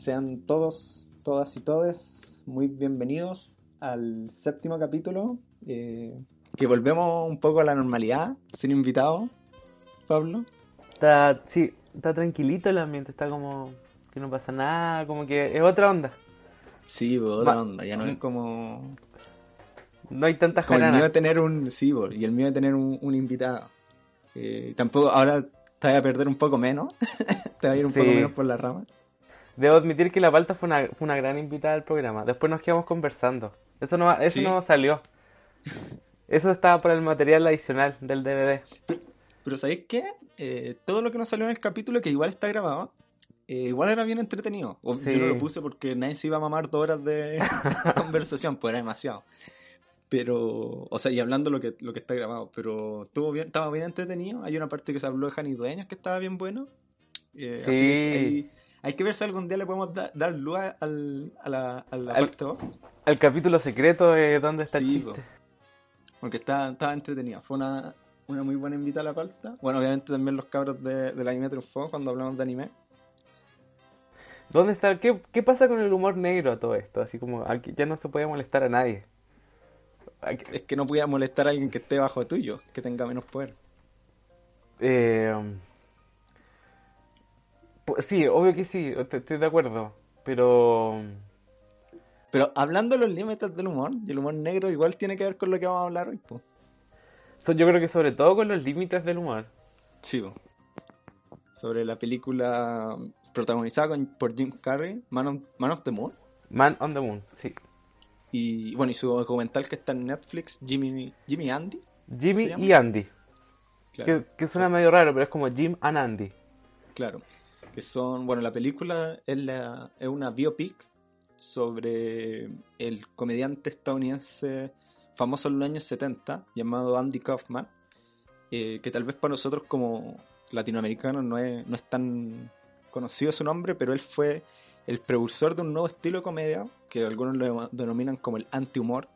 Sean todos, todas y todes muy bienvenidos al séptimo capítulo. eh, que volvemos un poco a la normalidad, sin invitado, Pablo. Está, sí, está tranquilito el ambiente, está como que no pasa nada, como que es otra onda. Sí, pues, otra onda, ya no es como, No hay tantas como el mío de tener un, sí, pues, y el mío de tener un, un invitado. Eh, tampoco, ahora te voy a perder un poco menos, te va a ir un Sí. poco menos por la rama. Debo admitir que la Palta fue una, fue una gran invitada al programa. Después nos quedamos conversando. Eso no, eso Sí. no salió. Eso estaba para el material adicional del DVD. Pero ¿sabéis qué? Eh, todo lo que nos salió en el capítulo, que igual está grabado, eh, igual era bien entretenido. O- Sí. Yo no lo puse porque nadie se iba a mamar dos horas de conversación, pues era demasiado. Pero, o sea, y hablando lo que, lo que está grabado, pero estuvo bien, estaba bien entretenido. Hay una parte que se habló de Jani Dueñas que estaba bien bueno. Eh, así Sí. que hay, hay que ver si algún día le podemos da- dar luz al- a la, a la Al- parte 2. El capítulo secreto de dónde está el chiste. po. Porque estaba, estaba entretenido. Fue una, una muy buena invitada a la palta. Bueno, obviamente también los cabros de, del anime triunfó cuando hablamos de anime. ¿Dónde está? ¿Qué, qué pasa con el humor negro a todo esto? Así como aquí ya no se puede molestar a nadie. Es que no podía molestar a alguien que esté bajo tuyo, que tenga menos poder. Eh, sí, obvio que sí, estoy de acuerdo. Pero Pero hablando de los límites del humor, y el humor negro igual tiene que ver con lo que vamos a hablar hoy, so- yo creo que sobre todo con los límites del humor. Sí, po. Sobre la película protagonizada con- por Jim Carrey, Man of, Man of the Moon. Man on the Moon, sí. Y bueno, y su documental que está en Netflix, Jimmy, Jimmy Andy. Jimmy y Andy. Claro. Que, que suena medio raro, pero es como Jim and Andy. Claro, que son, bueno, la película es, la, es una biopic sobre el comediante estadounidense famoso en los años 70 llamado Andy Kaufman, eh, que tal vez para nosotros como latinoamericanos no es, no es tan conocido su nombre, pero él fue el precursor de un nuevo estilo de comedia que algunos lo denominan como el anti-humor,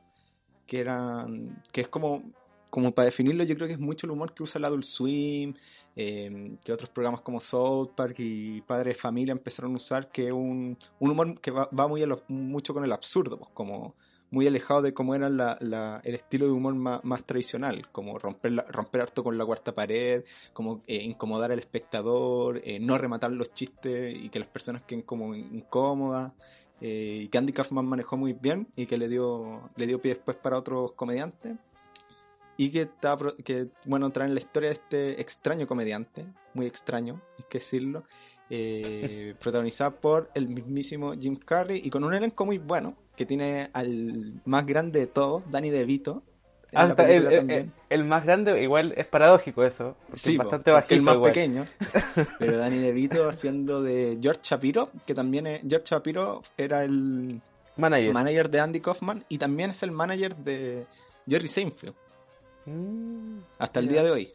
que, eran, que es como, como para definirlo yo creo que es mucho el humor que usa el Adult Swim, eh, que otros programas como South Park y Padre de Familia empezaron a usar, que es un, un humor que va, muy a lo- mucho con el absurdo, pues, como muy alejado de cómo era la- la- el estilo de humor más, más tradicional, como romper, la- romper harto con la cuarta pared, como eh, incomodar al espectador, eh, no rematar los chistes y que las personas queden como incómodas. eh, y que Andy Kaufman manejó muy bien y que le dio, le dio pie después para otros comediantes y que, está, que bueno, traen la historia de este extraño comediante, muy extraño, hay que decirlo, eh, protagonizada por el mismísimo Jim Carrey y con un elenco muy bueno, que tiene al más grande de todos, Danny DeVito. la Hasta el, más grande, igual es paradógico eso. porque Sí, es bastante bajito. el más igual. pequeño. Pero Danny DeVito haciendo de George Shapiro, que también es, George Shapiro era el Manager. manager de Andy Kaufman y también es el manager de Jerry Seinfeld. Mm, hasta el día de hoy.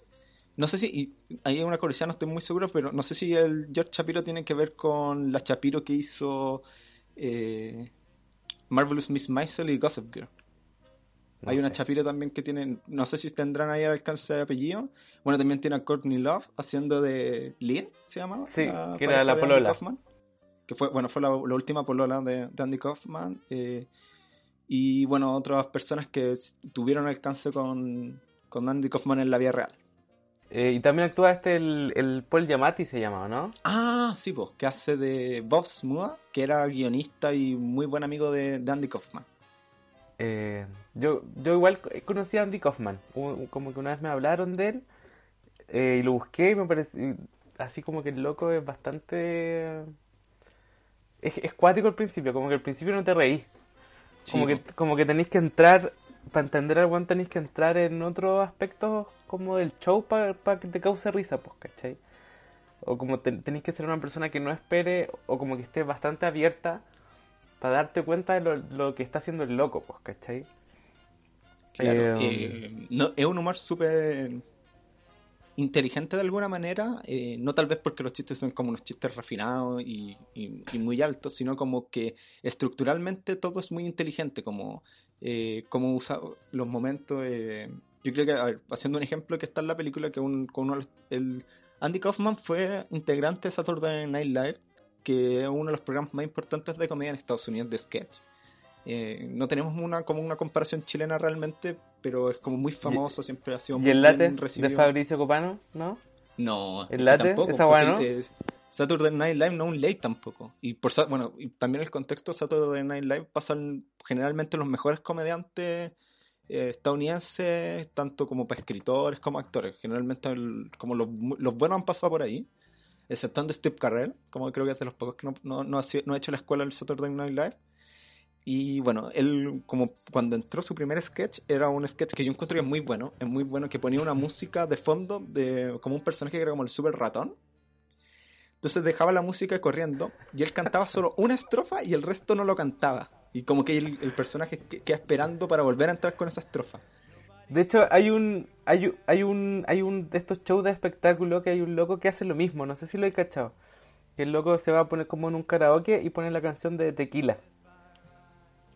No sé si, y hay una curiosidad, no estoy muy seguro, pero no sé si el George Shapiro tiene que ver con la Shapiro que hizo eh, Marvelous Miss Maisel y Gossip Girl. no hay una. Shapiro también que tienen, no sé si tendrán ahí al alcance de apellido. Bueno, también tiene a Courtney Love haciendo de Lynn, se llamaba. Sí, que era la polola. Kaufman, que fue, bueno, fue la, la última polola de, de Andy Kaufman. eh, y bueno, otras personas que tuvieron alcance con, con Andy Kaufman en la vida real. Eh, y también actúa este, el, el Paul Giamatti se llama, ¿no? Ah, sí, pues, que hace de Bob Smuda, que era guionista y muy buen amigo de, de Andy Kaufman. Eh, yo, yo igual conocí a Andy Kaufman. Como que una vez me hablaron de él eh, y lo busqué y me pareció así como que el loco es bastante... Es, es cuático al principio, como que al principio no te reís. Como que, como que tenéis que entrar, para entender al tenéis que entrar en otros aspectos como del show para que te cause risa, pues, ¿cachai? O como te- tenéis que ser una persona que no espere o como que esté bastante abierta para darte cuenta de lo, lo que está haciendo el loco, pues, ¿cachai? Claro, Eh, eh, no, es un humor súper inteligente de alguna manera, eh, no tal vez porque los chistes son como unos chistes refinados y, muy altos, sino como que estructuralmente todo es muy inteligente, como, eh, como usa los momentos. eh, yo creo que, haciendo un ejemplo que está en la película, que un, con uno el, Andy Kaufman fue integrante de Saturday Night Live que es uno de los programas más importantes de comedia en Estados Unidos de sketch. Eh, no tenemos una como una comparación chilena realmente, pero es como muy famoso, siempre ha sido muy ¿Y el late bien de recibido. Fabricio Copano? ¿No? No, ¿El late? tampoco, ¿Esa porque, weá no? eh, Saturday Night Live no es un late tampoco. Y por bueno, y también el contexto de Saturday Night Live pasan generalmente los mejores comediantes eh, estadounidenses, tanto como para escritores como actores. Generalmente el- como los, los buenos han pasado por ahí, exceptuando Steve Carell, como creo que es de los pocos que no, no, no ha, sido- no ha hecho la escuela del Saturday Night Live. Y bueno, él como cuando entró su primer sketch era un sketch que yo encuentro que es muy bueno, es muy bueno que ponía una música de fondo de como un personaje que era como el super ratón. Entonces dejaba la música corriendo y él cantaba solo una estrofa y el resto no lo cantaba. Y como que el, personaje que- queda esperando para volver a entrar con esa estrofa. De hecho, hay un, hay, hay un, hay un de estos shows de espectáculo que hay un loco que hace lo mismo, no sé si lo he cachado. El loco se va a poner como en un karaoke y pone la canción de Tequila.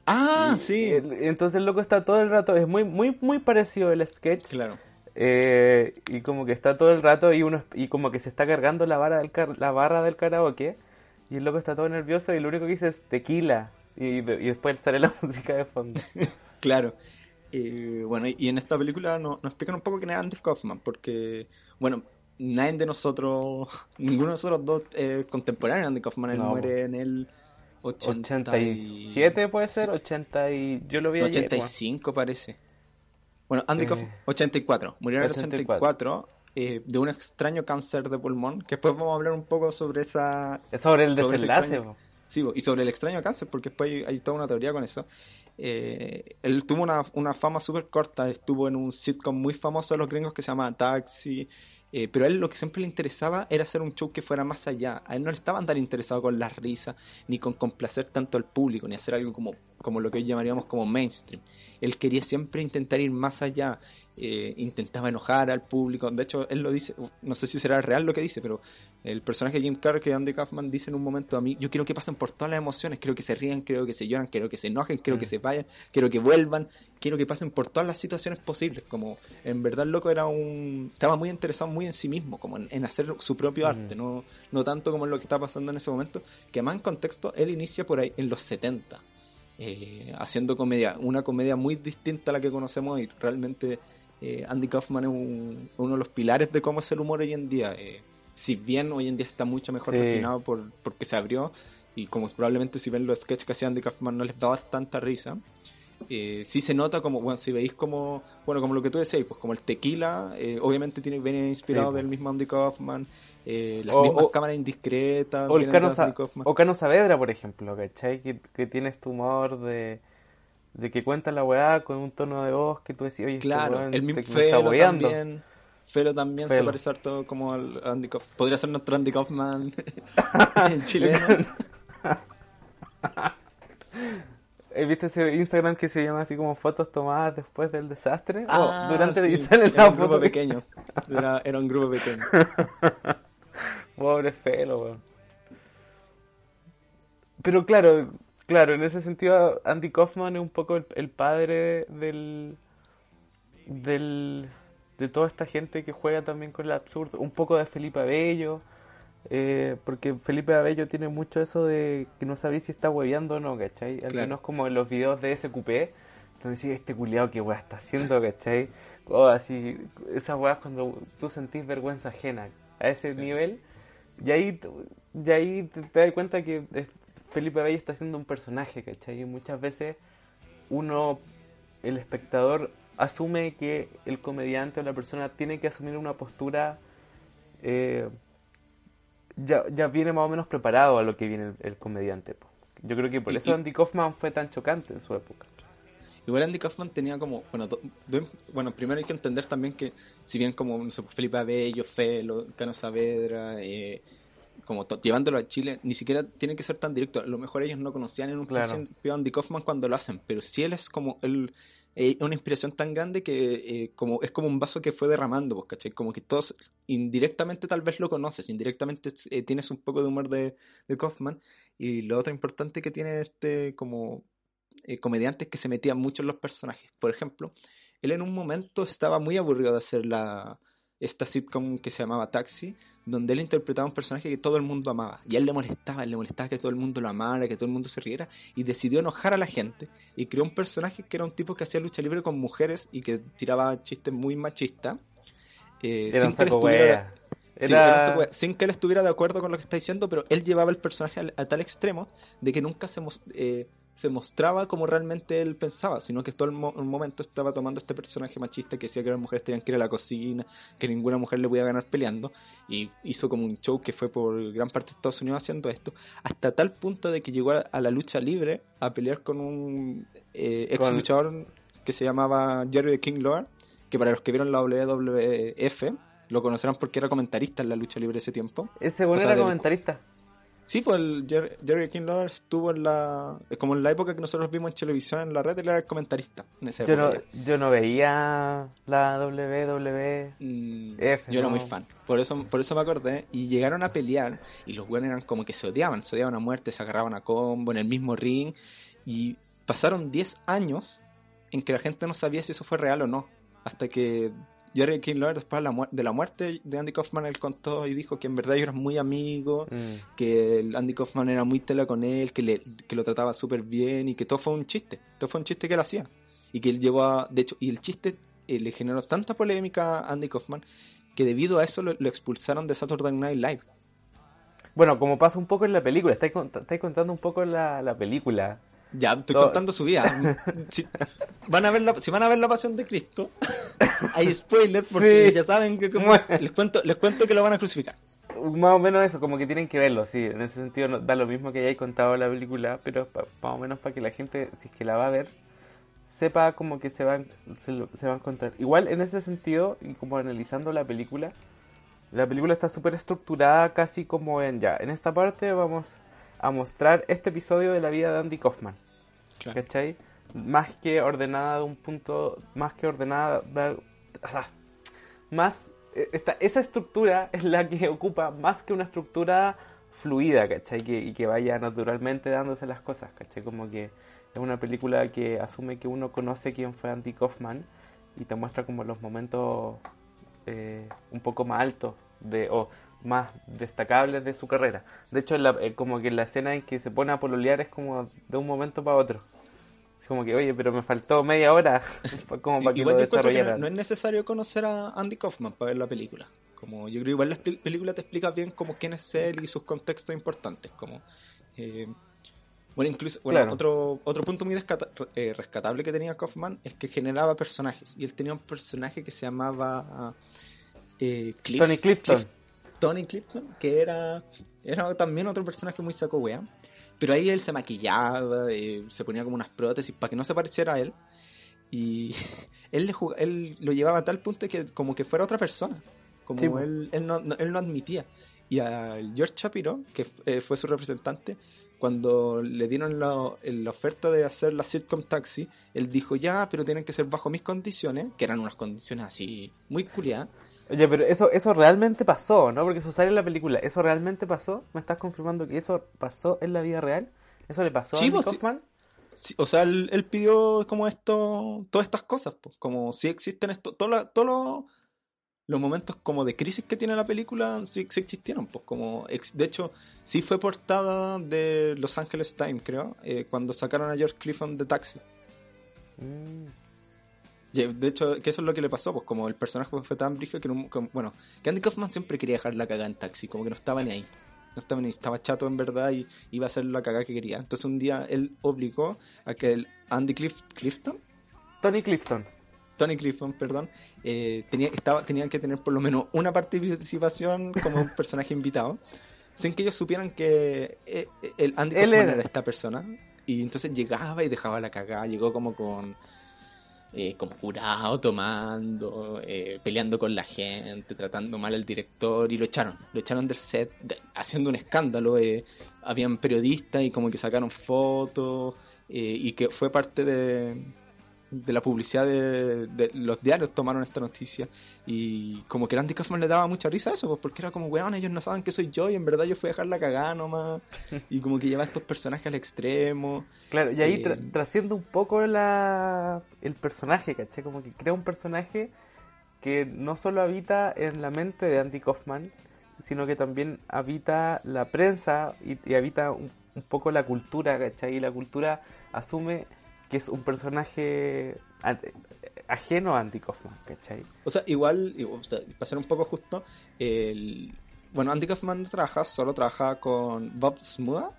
Ah, Y- sí. el- Entonces el loco está todo el rato, es muy, muy, muy parecido el sketch. Claro. eh, y como que está todo el rato y uno y como que se está cargando la barra del car- la barra del karaoke y el loco está todo nervioso y lo único que dice es tequila y, de- y después sale la música de fondo. Claro. Eh, bueno, y en esta película nos, nos explican un poco quién es Andy Kaufman, porque, bueno, nadie de nosotros, ninguno de nosotros dos eh, contemporáneos de Andy Kaufman, él No, muere en el 80 y- 87 puede ser, 80 y yo lo vi ayer, 85 parece. Bueno, Andy Eh, Kaufman, 84, murió en el 84. 84 eh, de un extraño cáncer de pulmón, que después vamos a hablar un poco sobre esa... Es sobre el sobre desenlace. extraño-. Sí, y sobre el extraño cáncer, porque después hay, hay toda una teoría con eso. Eh, él tuvo una, una fama súper corta, estuvo en un sitcom muy famoso de los gringos que se llama Taxi, eh, pero a él lo que siempre le interesaba era hacer un show que fuera más allá. A él no le estaba tan interesado con las risas, ni con complacer tanto al público, ni hacer algo como, como lo que hoy llamaríamos como mainstream. Él quería siempre intentar ir más allá, eh, intentaba enojar al público. De hecho, él lo dice, no sé si será real lo que dice, pero el personaje de Jim Carrey que Andy Kaufman dice en un momento a mí, yo quiero que pasen por todas las emociones, quiero que se rían, quiero que se lloran, quiero que se enojen, quiero Mm. que se vayan, quiero que vuelvan, quiero que pasen por todas las situaciones posibles, como en verdad el loco era un estaba muy interesado muy en sí mismo, como en, en hacer su propio Mm. arte, no no tanto como en lo que está pasando en ese momento, que más en contexto él inicia por ahí en los 70. eh, haciendo comedia, una comedia muy distinta a la que conocemos y realmente eh, Andy Kaufman es un- uno de los pilares de cómo es el humor hoy en día. eh, si bien hoy en día está mucho mejor Sí. refinado por, porque se abrió, y como probablemente si ven los sketches que hacía Andy Kaufman no les va a dar tanta risa, eh, sí se nota como, bueno, si veis como, bueno, como lo que tú decías, pues como el tequila, eh, obviamente tiene, viene inspirado Sí, del mismo Andy Kaufman, eh, las O- mismas o- cámaras indiscretas, O el Cano, Sa- o Saavedra, por ejemplo, ¿cachai? Que, que tiene este humor de, de que cuenta la weá con un tono de voz que tú decís, oye, este Claro, el mismo te- está Felo también. Felo también se parece harto como al Andy Kaufman. Podría ser nuestro Andy Kaufman en chileno. ¿Has visto ese Instagram que se llama así como fotos tomadas después del desastre? Ah, o durante sí, sale era un grupo pequeño. Era, era un grupo pequeño. Pobre Felo, weón. Pero claro, claro, en ese sentido Andy Kaufman es un poco el, el padre del, del de toda esta gente que juega también con el absurdo, un poco de Felipe Abello, eh, porque Felipe Abello tiene mucho eso de que no sabéis si está hueveando o no, ¿cachai? Al Claro. menos como en los videos de SQP, entonces sí, este culiado que weá está haciendo, ¿cachai? O así, esas weas cuando tú sentís vergüenza ajena a ese nivel, y ahí, y ahí te, te das cuenta que eh, Felipe Abello está haciendo un personaje, ¿cachai? Y muchas veces uno, el espectador, asume que el comediante o la persona tiene que asumir una postura, eh, ya, ya viene más o menos preparado a lo que viene el, el comediante. po. Yo creo que por eso y- Andy Kaufman fue tan chocante en su época. Igual Andy Kaufman tenía como, bueno, do- do- bueno, primero hay que entender también que si bien como no sé, Felipe Abello, Felo, Cano Saavedra, eh, como to- llevándolo a Chile, ni siquiera tiene que ser tan directo. A lo mejor ellos no conocían en un Claro. principio a Andy Kaufman cuando lo hacen, pero si él es como él eh, una inspiración tan grande que eh, como es como un vaso que fue derramando, pues, ¿cachai? Como que todos indirectamente tal vez lo conoces, indirectamente eh, tienes un poco de humor de, de Kaufman y lo otro importante que tiene este como eh, comediantes que se metían mucho en los personajes. Por ejemplo, él en un momento estaba muy aburrido de hacer la esta sitcom que se llamaba Taxi, donde él interpretaba un personaje que todo el mundo amaba. Y a él le molestaba, le molestaba que todo el mundo lo amara, que todo el mundo se riera, y decidió enojar a la gente. Y creó un personaje que era un tipo que hacía lucha libre con mujeres y que tiraba chistes muy machistas. Eh, sin, que estuviera, sin que él estuviera de acuerdo con lo que está diciendo, pero él llevaba el personaje a, tal extremo de que nunca se, eh, se mostraba como realmente él pensaba, sino que todo el, momento estaba tomando este personaje machista que decía que las mujeres tenían que ir a la cocina, que ninguna mujer le podía ganar peleando, y hizo como un show que fue por gran parte de Estados Unidos haciendo esto, hasta tal punto de que llegó a, la lucha libre a pelear con un eh, ex luchador que se llamaba Jerry the King Lord, que para los que vieron la WWF lo conocerán porque era comentarista en la lucha libre ese tiempo. Ese bueno era comentarista. Sí, pues el Jerry, King Lawler estuvo en la. Como en la época que nosotros vimos en televisión en la red, él era el comentarista. yo, no, yo no veía la WWF. Mm, yo era muy fan. Por eso, por eso me acordé. Y llegaron a pelear. Y los buenos eran como que se odiaban. Se odiaban a muerte, se agarraban a combo en el mismo ring. Y pasaron 10 años en que la gente no sabía si eso fue real o no. Hasta que Jerry King Lawler, después de la, muerte de Andy Kaufman, él contó y dijo que en verdad ellos eran muy amigos, mm. que Andy Kaufman era muy tela con él, que, le, que lo trataba súper bien y que todo fue un chiste, todo fue un chiste que él hacía. Y que él llevó a, de hecho, y el chiste eh, le generó tanta polémica a Andy Kaufman que debido a eso lo, expulsaron de Saturday Night Live. Bueno, como pasa un poco en la película, estáis, contando un poco la, la película. Ya, estoy contando su vida. Si van, a ver la, si van a ver La Pasión de Cristo, hay spoilers porque ya saben que les, cuento, les cuento que lo van a crucificar. Más o menos eso, como que tienen que verlo, sí. En ese sentido da lo mismo que hayáis contado la película, pero más o menos para que la gente, si es que la va a ver, sepa como que se van, se, se va a encontrar. Igual en ese sentido, y como analizando la película, la película está súper estructurada casi como en ya, en esta parte vamos a mostrar este episodio de la vida de Andy Kaufman. ¿Cachai? Más que ordenada de un punto, más que ordenada, o sea, más, e, esta, esa estructura es la que ocupa más que una estructura fluida, ¿cachai? Que, y que vaya naturalmente dándose las cosas, ¿cachai? Como que es una película que asume que uno conoce quién fue Andy Kaufman y te muestra como los momentos eh, un poco más altos de, o más destacables de su carrera. De hecho, eh, como que la escena en que se pone a pololear es como de un momento para otro. Es como que, oye, pero me faltó media hora como para que lo desarrollara. No, es necesario conocer a Andy Kaufman para ver la película. Como yo creo igual la película te explica bien como quién es él y sus contextos importantes. Como eh, bueno, incluso bueno, otro otro punto muy eh, rescatable que tenía Kaufman es que generaba personajes y él tenía un personaje que se llamaba Tony Clifton. Tony Clifton, que era, era también otro personaje muy saco wea. Pero ahí él se maquillaba, eh, se ponía como unas prótesis para que no se pareciera a él. Y él, le él lo llevaba a tal punto que como que fuera otra persona. Como él, él, no, él no admitía. Y a George Shapiro, que eh, fue su representante, cuando le dieron la, la, oferta de hacer la sitcom Taxi, él dijo, ya, pero tienen que ser bajo mis condiciones, que eran unas condiciones así muy curiosas. Oye, pero eso, eso realmente pasó, ¿no? Porque eso sale en la película. ¿Eso realmente pasó? ¿Me estás confirmando que eso pasó en la vida real? ¿Eso le pasó a Andy pues, Kaufman? Sí, o sea, él, pidió como esto, todas estas cosas, pues, como si existen esto, todos todo los momentos como de crisis que tiene la película, sí, existieron, pues como, de hecho, sí fue portada de Los Angeles Times, creo, eh, cuando sacaron a George Clifton de Taxi. Mm. De hecho, que eso es lo que le pasó, pues como el personaje fue tan brígido que, no, bueno, que Andy Kaufman siempre quería dejar la cagada en taxi, como que no estaba ni ahí. No estaba ni estaba chato en verdad y iba a hacer la cagada que quería. Entonces un día él obligó a que el Andy Clifton, Tony Clifton, Tony Clifton, perdón, eh, tenía, estaba, tenían que tener por lo menos una participación como un personaje invitado, sin que ellos supieran que eh, el Andy Kaufman era esta persona. Y entonces llegaba y dejaba la cagada, llegó como con eh, como jurado, tomando, eh, peleando con la gente, tratando mal al director y lo echaron, lo echaron del set haciendo un escándalo. Eh, habían periodistas y como que sacaron fotos y que fue parte de, de la publicidad de, los diarios tomaron esta noticia y como que Andy Kaufman le daba mucha risa a eso, pues porque era como, weón, ellos no saben que soy yo y en verdad yo fui a dejar la cagada nomás y como que lleva estos personajes al extremo. Claro, y ahí eh, un poco la, el personaje, ¿caché? Como que crea un personaje que no solo habita en la mente de Andy Kaufman, sino que también habita la prensa y, y habita un, un, poco la cultura, ¿cachai? Y la cultura asume que es un personaje ajeno a Andy Kaufman, ¿cachai? O sea, igual, o sea, para ser un poco justo, el... bueno, Andy Kaufman trabaja, solo trabajaba con Bob Smuda,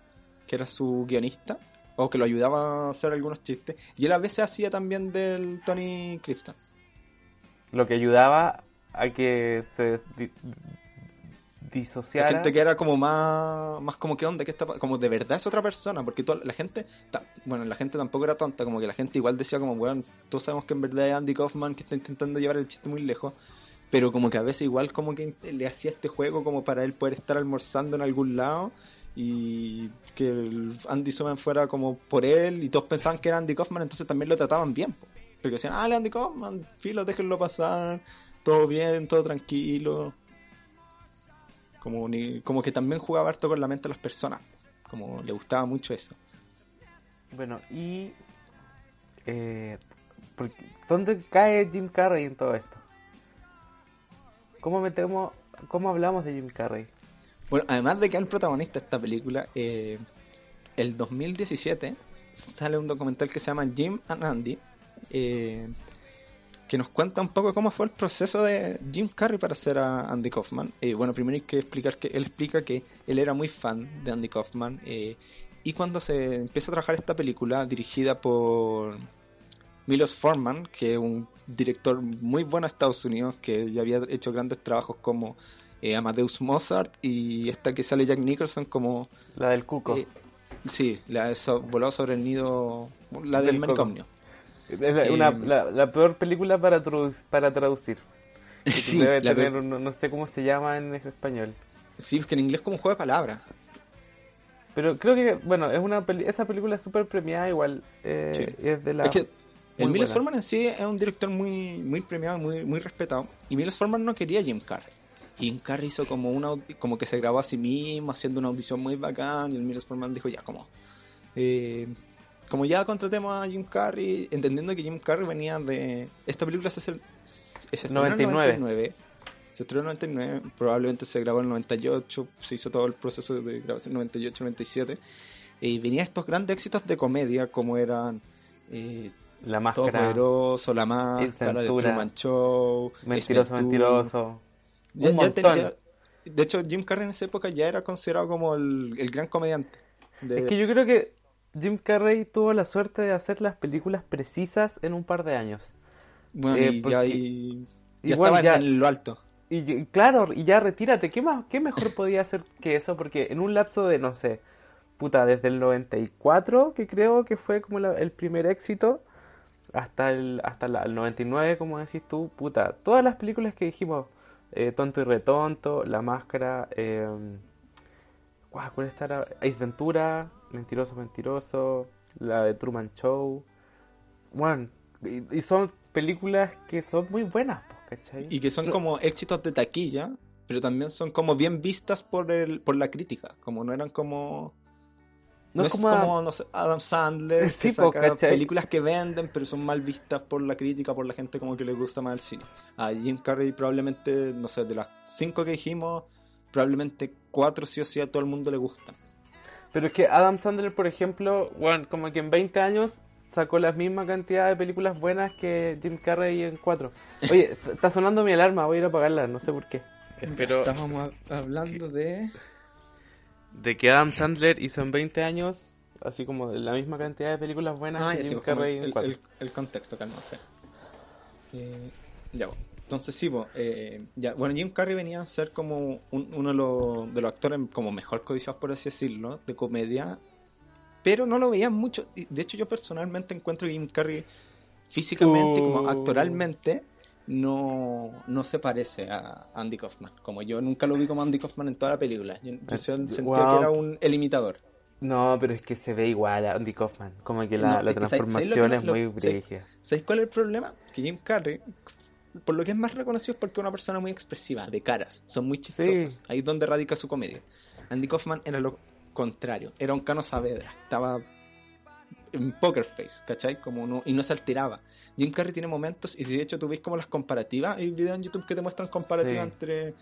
que era su guionista, o que lo ayudaba a hacer algunos chistes, y él a veces hacía también del Tony Clifton. Lo que ayudaba a que se disociara. La gente que era como más, más como que onda, que está, como de verdad es otra persona, porque toda la gente, bueno, la gente tampoco era tonta, como que la gente igual decía como, bueno, todos sabemos que en verdad es Andy Kaufman que está intentando llevar el chiste muy lejos, pero como que a veces igual como que le hacía este juego como para él poder estar almorzando en algún lado y que el Andy Suman fuera como por él y todos pensaban que era Andy Kaufman, entonces también lo trataban bien, porque decían, ah, Andy Kaufman, filo, déjenlo pasar, todo bien, todo tranquilo. Como, ni, como que también jugaba harto con la mente de las personas. Como le gustaba mucho eso. Bueno, y. Eh, ¿Dónde cae Jim Carrey en todo esto? ¿Cómo metemos. ¿Cómo hablamos de Jim Carrey? Bueno, además de que es el protagonista de esta película, eh, el 2017 sale un documental que se llama Jim and Andy. Eh, que nos cuenta un poco cómo fue el proceso de Jim Carrey para ser a Andy Kaufman. Eh, bueno, primero hay que explicar que él explica que él era muy fan de Andy Kaufman eh, y cuando se empieza a trabajar esta película dirigida por Milos Forman, que es un director muy bueno de Estados Unidos, que ya había hecho grandes trabajos como eh, Amadeus Mozart y esta que sale Jack Nicholson como... La del cuco. sí, la de volado sobre el nido, la del, del manicomio. Es una, la, la, peor película para, para traducir. Sí, debe tener, no, no, sé cómo se llama en español. Sí, es que en inglés como juego de palabras. Pero creo que, bueno, es una peli esa película es súper premiada igual. Eh, sí. Es de la... Es que el Milos Forman en sí es un director muy muy premiado, muy muy respetado. Y Milos Forman no quería Jim Carrey. Jim Carrey hizo como una como que se grabó a sí mismo haciendo una audición muy bacán y el Milos Forman dijo ya como eh, como ya contratemos a Jim Carrey, entendiendo que Jim Carrey venía de. Esta película se, se, se 99. 99. Se estrenó en 99, probablemente se grabó en el 98, se hizo todo el proceso de grabación en 98-97. Y venía estos grandes éxitos de comedia, como eran. Eh, la máscara. Poderoso, La Máscara, The Truman Show. Mentiroso, mentiroso. Ya, Un ya tenía, de hecho, Jim Carrey en esa época ya era considerado como el, el gran comediante. De... Es que yo creo que Jim Carrey tuvo la suerte de hacer las películas precisas en un par de años. Bueno, eh, y ya, y, ya estaba ya, en lo alto. Y claro, y ya retírate. ¿Qué, más, ¿Qué mejor podía hacer que eso? Porque en un lapso de, no sé, puta, desde el 94, que creo que fue como la, el primer éxito, hasta el, hasta la, el 99, como decís tú, puta, todas las películas que dijimos, eh, Tonto y Retonto, La Máscara, eh, ¿cuál está? Ace Ventura, Mentiroso, Mentiroso, la de Truman Show. Bueno, y, son películas que son muy buenas, ¿cachai? Y que son como éxitos de taquilla, pero también son como bien vistas por el por la crítica, como no eran como... No, es como, no sé, Adam Sandler, sí, que saca películas que venden, pero son mal vistas por la crítica, por la gente como que le gusta más el cine. A Jim Carrey probablemente, no sé, de las cinco que dijimos, probablemente cuatro sí o sí a todo el mundo le gustan. Pero es que Adam Sandler, por ejemplo, bueno, como que en 20 años sacó la misma cantidad de películas buenas que Jim Carrey en 4. Oye, está sonando mi alarma, voy a ir a apagarla, no sé por qué. Pero Estamos hablando de... De que Adam Sandler hizo en 20 años, así como la misma cantidad de películas buenas ah, que Jim Carrey en 4. El, el, contexto, calma. Eh, ya, entonces sí, eh, ya, bueno, Jim Carrey venía a ser como uno de los, de los actores como mejor codiciados, por así decirlo, de comedia, pero no lo veían mucho. De hecho, yo personalmente encuentro que Jim Carrey físicamente, como uh. actoralmente, no, no se parece a Andy Kaufman. Como yo nunca lo vi como Andy Kaufman en toda la película. Yo, yo sentía que era un, el imitador. No, pero es que se ve igual a Andy Kaufman. Como que la, la transformación es, muy brígida. ¿Sabéis cuál es el problema? Que Jim Carrey por lo que es más reconocido es porque es una persona muy expresiva, de caras, son muy chistosas. Ahí es donde radica su comedia. Andy Kaufman era lo contrario, era un Cano Saavedra, estaba en poker face, ¿cachai? Como no, y no se alteraba. Jim Carrey tiene momentos, y de hecho tú ves como las comparativas, hay videos en YouTube que te muestran comparativas Sí. entre...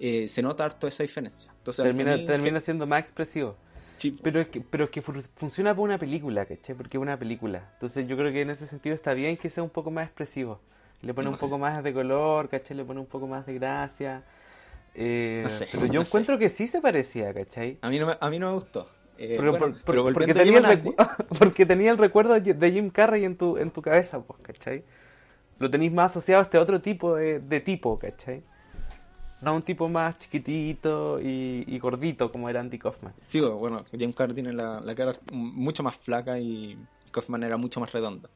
eh, se nota harto esa diferencia. Entonces, termina, mí- termina siendo más expresivo. Pero es que, pero es que fu- funciona para una película, ¿cachai? Porque es una película. Entonces yo creo que en ese sentido está bien que sea un poco más expresivo. Le pone un poco más de color, ¿cachai? Le pone un poco más de gracia. Eh, No sé, pero yo no encuentro que sí se parecía, ¿cachai? a, mí no me, a mí no me gustó. Eh, Pero bueno, por- pero porque, tenía el porque tenía el recuerdo de Jim Carrey en tu, en tu cabeza, pues, ¿cachai? Lo tenéis más asociado a este otro tipo de, de tipo, ¿cachai? No un tipo más chiquitito y, y gordito como era Andy Kaufman. Sí, bueno, Jim Carrey tiene la, la cara mucho más flaca y Kaufman era mucho más redonda.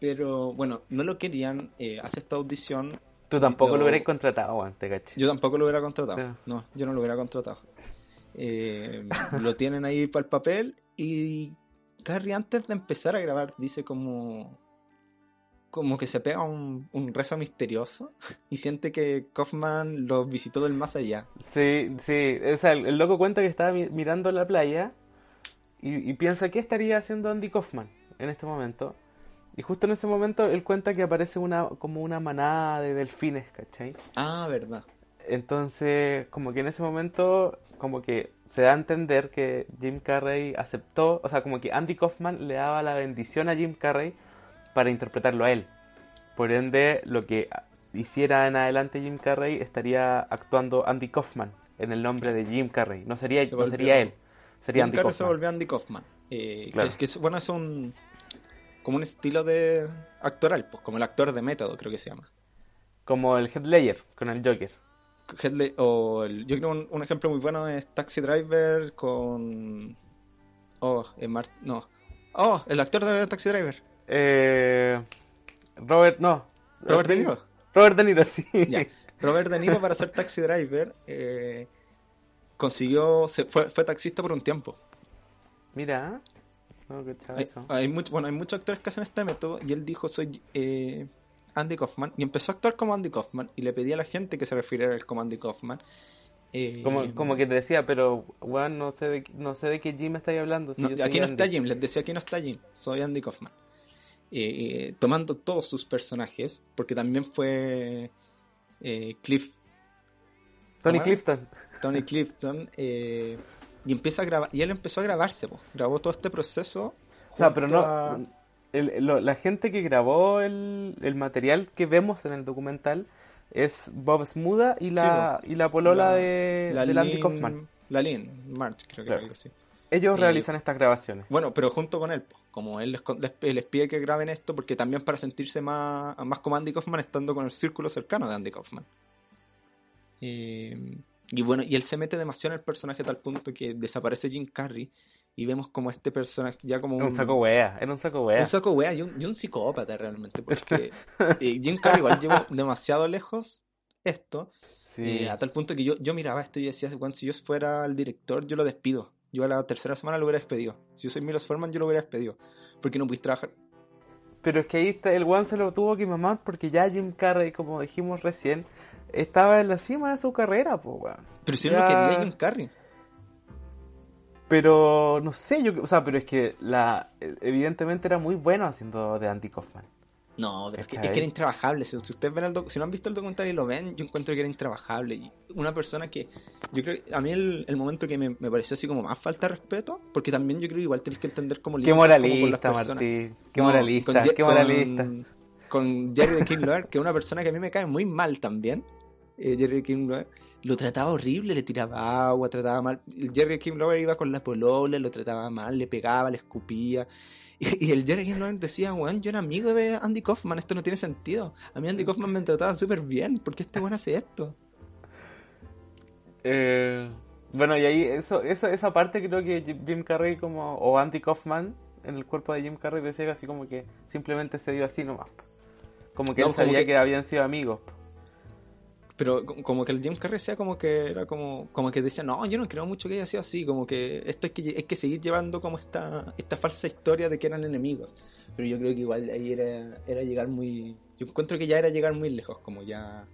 Pero bueno, no lo querían eh, hacer esta audición. Tú tampoco Lo- lo hubieras contratado antes, ¿cachai? Yo tampoco lo hubiera contratado. No, yo no lo hubiera contratado. Eh, lo tienen ahí para el papel y Carrey antes de empezar a grabar dice como como que se pega un, un rezo misterioso y siente que Kaufman lo visitó del más allá. Sí, sí. O sea, el, el loco cuenta que estaba mi- mirando la playa y, y piensa qué estaría haciendo Andy Kaufman en este momento. Y justo en ese momento él cuenta que aparece una como una manada de delfines, ¿cachai? Ah, verdad. Entonces, como que en ese momento, como que se da a entender que Jim Carrey aceptó, o sea, como que Andy Kaufman le daba la bendición a Jim Carrey para interpretarlo a él. Por ende, lo que hiciera en adelante Jim Carrey estaría actuando Andy Kaufman en el nombre de Jim Carrey. No sería, Se no volvió- sería él, sería Jim Andy Carrey se Kaufman. volvió Andy Kaufman. Eh, que Claro. es que es- bueno, es un como un estilo de actoral, pues como el actor de método, creo que se llama. Como el Heath Ledger con el Joker. O el- yo creo un, un ejemplo muy bueno es Taxi Driver con oh, eh, Mar- no. Oh, el actor de Taxi Driver, Eh, Robert, no. Robert De. Niro. Robert De Niro, sí. Ya. Robert De Niro para ser Taxi Driver eh, consiguió se- fue, fue taxista por un tiempo. Mira, no Hay, eso. hay mucho- bueno, hay muchos actores que hacen este método y él dijo soy eh, Andy Kaufman y empezó a actuar como Andy Kaufman y le pedía a la gente que se refiriera a él como Andy Kaufman. Eh, Como, como que te decía, pero weón, no sé de no sé de qué Jim estáis hablando. si no, yo soy aquí no Andy. está Jim, les decía aquí no está Jim, soy Andy Kaufman. Eh, eh, tomando todos sus personajes, porque también fue eh, Cliff, Tony. Clifton. Tony Clifton, eh, y empieza a grabar, y él empezó a grabarse, po. grabó todo este proceso. O sea, pero no. a- el- lo- la gente que grabó el, el material que vemos en el documental es Bob Smuda y la, y la polola la- de, la Andy Kaufman. La Lynn March, creo que Claro. algo así. Ellos y- realizan estas grabaciones. Bueno, pero junto con él, po. como él les, con- les, les pide que graben esto, porque también para sentirse más, más como Andy Kaufman, estando con el círculo cercano de Andy Kaufman. Eh, y bueno, y él se mete demasiado en el personaje a tal punto que desaparece Jim Carrey y vemos como este personaje ya como Un saco wea, era un saco wea. un saco wea y un, y un psicópata realmente, porque eh, Jim Carrey igual llevó demasiado lejos esto, Sí. eh, a tal punto que yo, yo miraba esto y decía, "Weón, si yo fuera el director, yo lo despido. Yo a la tercera semana lo hubiera despedido. Si yo soy Milos Forman, yo lo hubiera despedido. Porque no pudiste trabajar. Pero es que ahí está, el one se lo tuvo que mamar porque ya Jim Carrey, como dijimos recién, estaba en la cima de su carrera, pues weón. Pero si Ya. no quería Jim Carrey. Pero no sé, yo, o sea, pero es que la evidentemente era muy bueno haciendo de Andy Kaufman. No, es que, es que era intrabajable. Si, ustedes ven el doc- si no han visto el documental y lo ven, yo encuentro que era intrabajable. Y una persona que. Yo creo a mí el, el momento que me, me pareció así como más falta de respeto, porque también yo creo que igual tienes que entender como Qué moralista. Martín. Qué No, moralista, con qué moralista. Con, con Jerry the King Lawler, que es una persona que a mí me cae muy mal también. Eh, Jerry King lo trataba horrible, le tiraba agua, trataba mal. Jerry King iba con la polola, lo trataba mal, le pegaba, le escupía. Y, y el Jerry King decía, weón, yo era amigo de Andy Kaufman, esto no tiene sentido. A mí Andy Kaufman me trataba súper bien, ¿por qué este weón hace esto? Eh, bueno, y ahí eso, eso, esa parte creo que Jim- Carrey como, o Andy Kaufman, en el cuerpo de Jim Carrey decía así como que simplemente se dio así nomás. Como que No, él sabía que- que... habían sido amigos. Pero co- como que el Jim Carrey sea como que era como, como que decía, no, yo no creo mucho que haya sido así, como que esto es que hay que seguir llevando como esta, esta falsa historia de que eran enemigos. Pero yo creo que igual ahí era, era llegar muy, yo encuentro que ya era llegar muy lejos, como ya...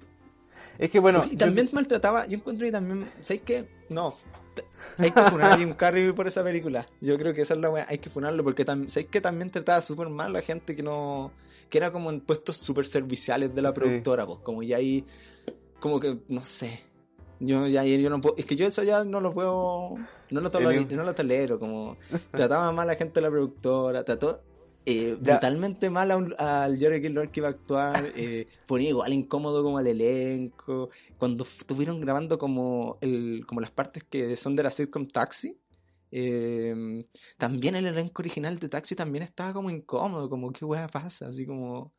Es que bueno, y yo- también maltrataba, yo encuentro que también, ¿sabes qué? No, hay que funar a Jim Carrey por esa película. Yo creo que esa es la weá, hay que funarlo porque ¿sabes que también trataba súper mal la gente que no, que era como en puestos súper serviciales de la Sí. productora, pues, como ya ahí, como que, no sé. Yo ya yo no puedo, es que yo eso ya no lo puedo, no lo tolero, no lo tolero, como trataba mal a la gente de la productora, trató eh, brutalmente mal a un- al Jerry Killer que iba a actuar, eh, ponía igual incómodo como al elenco, cuando estuvieron grabando como el, como las partes que son de la sitcom Taxi, eh, también el elenco original de Taxi también estaba como incómodo, como qué weá pasa, así como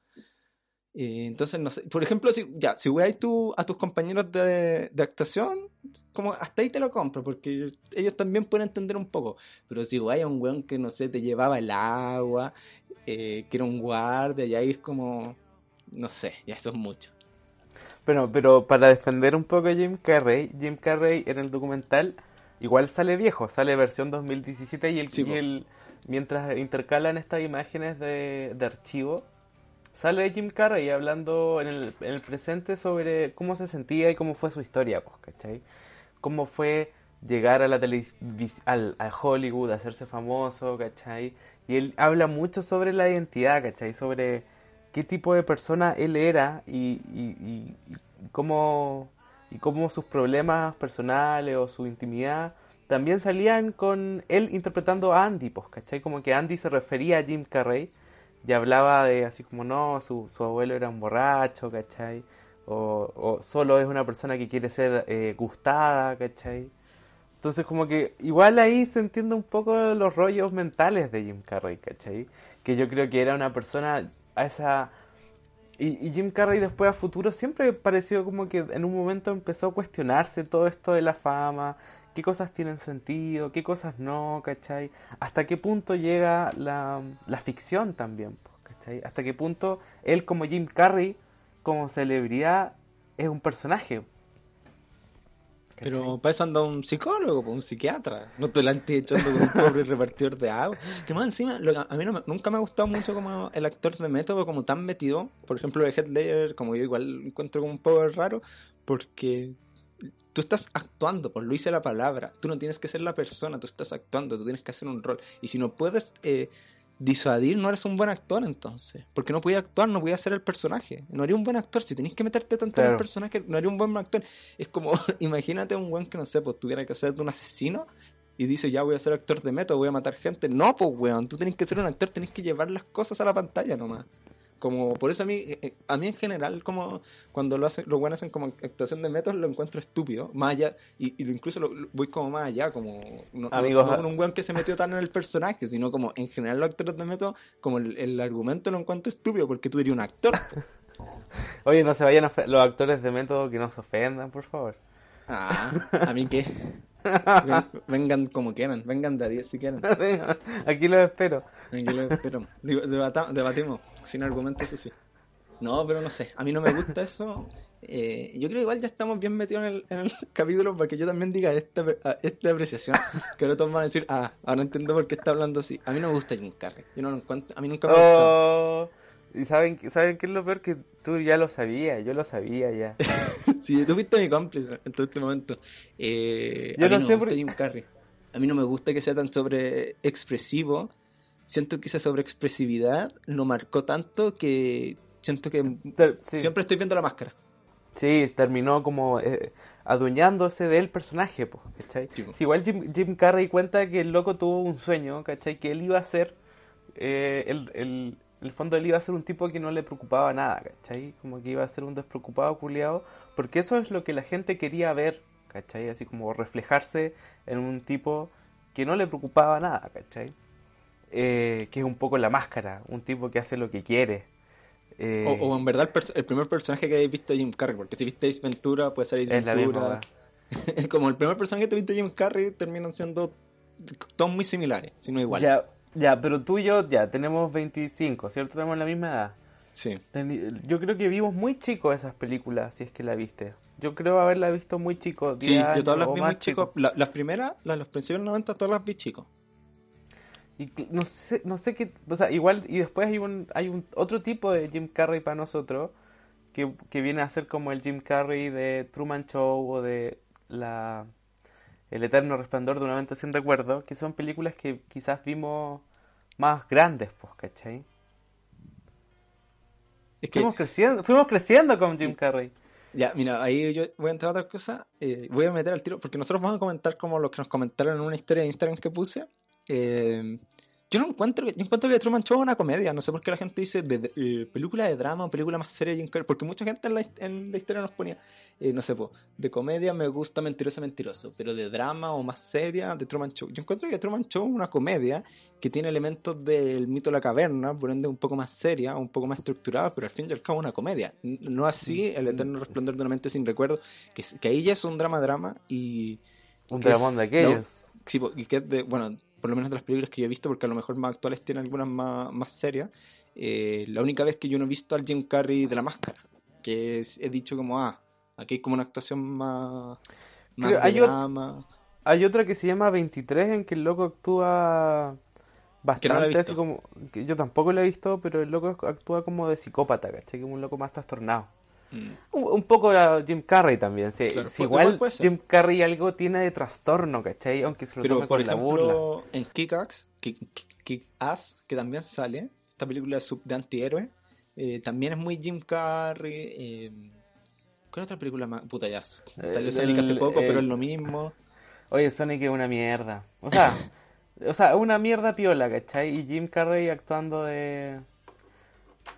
eh, entonces no sé, por ejemplo, si ya, si weáis tú a tus compañeros de, de actuación, como hasta ahí te lo compro, porque ellos también pueden entender un poco, pero si weáis a un weón que no sé, te llevaba el agua, eh, que era un guardia, y ahí es como, no sé, ya eso es mucho. Bueno, pero para defender un poco a Jim Carrey, Jim Carrey en el documental igual sale viejo, sale versión 2017 y el, Sí, y el mientras intercalan estas imágenes de, de archivo, sale Jim Carrey hablando en el, en el presente sobre cómo se sentía y cómo fue su historia, pues, ¿cachai? Cómo fue llegar a la al, a Hollywood, hacerse famoso, ¿cachai? Y él habla mucho sobre la identidad, ¿cachai? Sobre qué tipo de persona él era y cómo, y cómo sus problemas personales o su intimidad también salían con él interpretando a Andy, pues, ¿cachai? Como que Andy se refería a Jim Carrey y hablaba de así como, no, su, su abuelo era un borracho, ¿cachai? O, o solo es una persona que quiere ser eh, gustada, ¿cachai? Entonces como que igual ahí se entiende un poco los rollos mentales de Jim Carrey, ¿cachai? Que yo creo que era una persona a esa... Y, y Jim Carrey después a futuro siempre pareció como que en un momento empezó a cuestionarse todo esto de la fama, qué cosas tienen sentido, qué cosas no, ¿cachai? Hasta qué punto llega la, la ficción también, ¿cachai? Hasta qué punto él como Jim Carrey, como celebridad, es un personaje. ¿cachai? Pero para eso anda un psicólogo, un psiquiatra. No te la antes echando con un pobre repartidor de agua. Que más encima, lo a mí no me- nunca me ha gustado mucho como el actor de método, como tan metido. Por ejemplo, de Heath Ledger, como yo igual encuentro como un poco raro, porque tú estás actuando, por lo hice la palabra. Tú no tienes que ser la persona, tú estás actuando, tú tienes que hacer un rol. Y si no puedes eh, disuadir, no eres un buen actor entonces. Porque no podía actuar, no podía ser el personaje. No haría un buen actor. Si tenés que meterte tanto en el personaje, no haría un buen actor. Es como, imagínate un buen que no sé, pues tuviera que ser de un asesino y dice, ya voy a ser actor de método, voy a matar gente. No, pues weón, tú tenés que ser un actor, tenés que llevar las cosas a la pantalla nomás. Como, por eso a mí, eh, eh, a mí en general, como cuando lo hacen, los buenos hacen como actuación de método, lo encuentro estúpido, más allá, y, incluso lo, lo- voy como más allá, como no, Amigos, no ah- con un weón que se metió tan en el personaje, sino como en general los actores de método, como el, el argumento lo encuentro estúpido, porque tú eres un actor. Oye, no se vayan a los actores de método que no se ofendan, por favor. Ah, a mí qué. Ven- vengan como quieran, vengan de a 10 si quieren. Aquí los espero. Aquí lo espero. Digo, debatimos, sin argumentos, eso sí. No, pero no sé, a mí no me gusta eso. Eh, yo creo que igual ya estamos bien metidos en el, en el capítulo para que yo también diga esta, esta apreciación. Que ahora todos van a decir, ah, ahora entiendo por qué está hablando así. A mí no me gusta Jim Carrey. Yo no lo encuentro, a mí nunca me. Oh, y saben, saben qué es lo peor que tú ya lo sabías, yo lo sabía ya. Sí, tú fuiste mi cómplice en todo este momento. Eh, Yo a mí no no sé me por- Jim Carrey. A mí no me gusta que sea tan sobre expresivo. Siento que esa sobreexpresividad lo marcó tanto que siento que sí. siempre estoy viendo la máscara. Sí, terminó como eh, adueñándose del personaje, pues, ¿cachai? Po. Sí, igual Jim, Jim Carrey cuenta que el loco tuvo un sueño, ¿cachai? Que él iba a ser, eh, el, el, el fondo él iba a ser un tipo que no le preocupaba nada, ¿cachai? Como que iba a ser un despreocupado culiado, porque eso es lo que la gente quería ver, ¿cachai? Así como reflejarse en un tipo que no le preocupaba nada, ¿cachai? Eh, que es un poco la máscara, un tipo que hace lo que quiere. Eh, O, o en verdad el, primer personaje que habéis visto de Jim Carrey, porque si viste Ace Ventura, puede ser Ace es la misma, Ventura. Como el primer personaje que te viste Jim Carrey terminan siendo todos muy similares, si no igual. Ya, ya, pero tú y yo ya tenemos 25, ¿cierto? Tenemos la misma edad. Sí. Teni- Yo creo que vimos muy chicos esas películas, si es que la viste. Yo creo haberla visto muy chico, 10 Sí, yo todas las vi muy chicos. La- las primeras, las los principios de los 90, todas las vi chicos. Y no sé, no sé qué, o sea, igual y después hay un hay un otro tipo de Jim Carrey para nosotros que, que viene a ser como el Jim Carrey de Truman Show o de la El eterno resplandor de una mente sin recuerdo, que son películas que quizás vimos más grandes, pues, ¿cachai? Es que, Fuimos creciendo, fuimos creciendo con Jim Carrey. ya, mira, ahí yo voy a entrar a otra cosa. eh, voy a meter al tiro, porque nosotros vamos a comentar como lo que nos comentaron en una historia de Instagram que puse. Eh, yo no encuentro, yo encuentro que Truman Show es una comedia. No sé por qué la gente dice de, de- eh, película de drama o película más seria. Porque mucha gente en la, en la historia nos ponía, eh, no sé, po, de comedia me gusta Mentiroso Mentiroso, pero de drama o más seria de Truman Show. Yo encuentro que Truman Show es una comedia que tiene elementos del mito de la caverna, por ende un poco más seria, un poco más estructurada, pero al fin y al cabo una comedia. No así El Eterno Resplandor de una mente sin recuerdo, que, que ahí ya es un drama-drama y... Un dramón de aquellos. Sí, po, y que es de, bueno, por lo menos de las películas que yo he visto, porque a lo mejor más actuales tienen algunas más, más serias. eh, la única vez que yo no he visto al Jim Carrey de la máscara, que es- he dicho como, ah, aquí hay como una actuación más, más Creo- de hay otra que se llama 23 en que el loco actúa no la bastante así como... que yo tampoco lo he visto, pero el loco actúa como de psicópata, ¿cachai? Como un loco más trastornado. Mm. Un, un poco a Jim Carrey también, sí. Claro, Sí, pu- igual. Jim Carrey algo tiene de trastorno, ¿cachai? Aunque se lo Pero, tome por con la burla. ejemplo, en Kick-Ass, Kick, Kick-Ass, que también sale, esta película de, sub- de antihéroe, eh, también es muy Jim Carrey. Eh, ¿Cuál otra película más? Puta, ya. Salió Sonic hace poco, el- pero es lo mismo. Oye, Sonic es una mierda. O sea, o sea, una mierda piola, ¿cachai? Y Jim Carrey actuando de...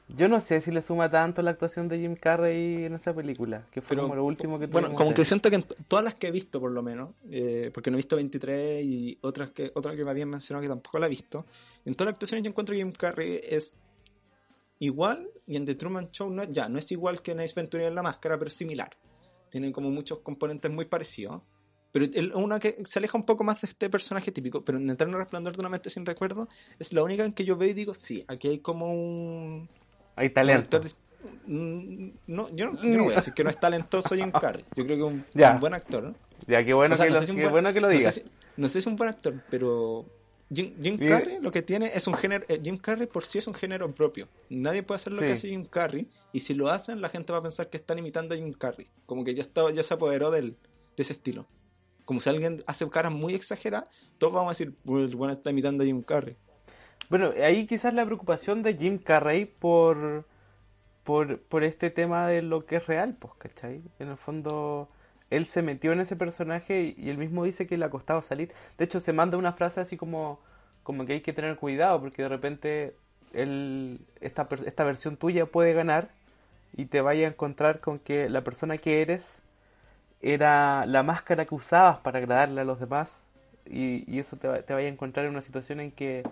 Yo no sé si le suma tanto la actuación de Jim Carrey en esa película, que fue Pero, como lo último que Bueno, como que siento que en todas las que he visto, por lo menos, eh, porque no he visto 23 y otras que otra que me habían mencionado que tampoco la he visto, en todas las actuaciones yo encuentro que Jim Carrey es igual y en The Truman Show no, ya no es igual que en Ace Ventura en la máscara, pero es similar. Tienen como muchos componentes muy parecidos. Pero es una que se aleja un poco más de este personaje típico, pero en Eterno Resplandor de una mente sin recuerdo es la única en que yo veo y digo, sí, aquí hay como un, Hay talento. un actor- Mm, No, yo no, yo no voy a decir que no es talentoso Jim Carrey. Yo creo que es un, Ya. un buen actor. ¿no? Ya, qué bueno, O sea, que, no lo, sé si un qué buen- bueno que lo no sé digas. si- No sé si es un buen actor, pero Jim. Carrey lo que tiene es un género. eh, Jim Carrey por sí es un género propio. Nadie puede hacer lo Sí. que hace Jim Carrey. Y si lo hacen, la gente va a pensar que están imitando a Jim Carrey. Como que ya, está, ya se apoderó del, de ese estilo. Como si alguien hace caras muy exageradas, todos vamos a decir, "Uy, el bueno está imitando a Jim Carrey. Bueno, ahí quizás la preocupación de Jim Carrey por, por, por este tema de lo que es real, pues, ¿cachai? En el fondo, él se metió en ese personaje y, él mismo dice que le ha costado salir. De hecho, se manda una frase así como, como que hay que tener cuidado porque de repente él, esta, esta versión tuya puede ganar y te vaya a encontrar con que la persona que eres era la máscara que usabas para agradarle a los demás y, y eso te, va- te vaya a encontrar en una situación en que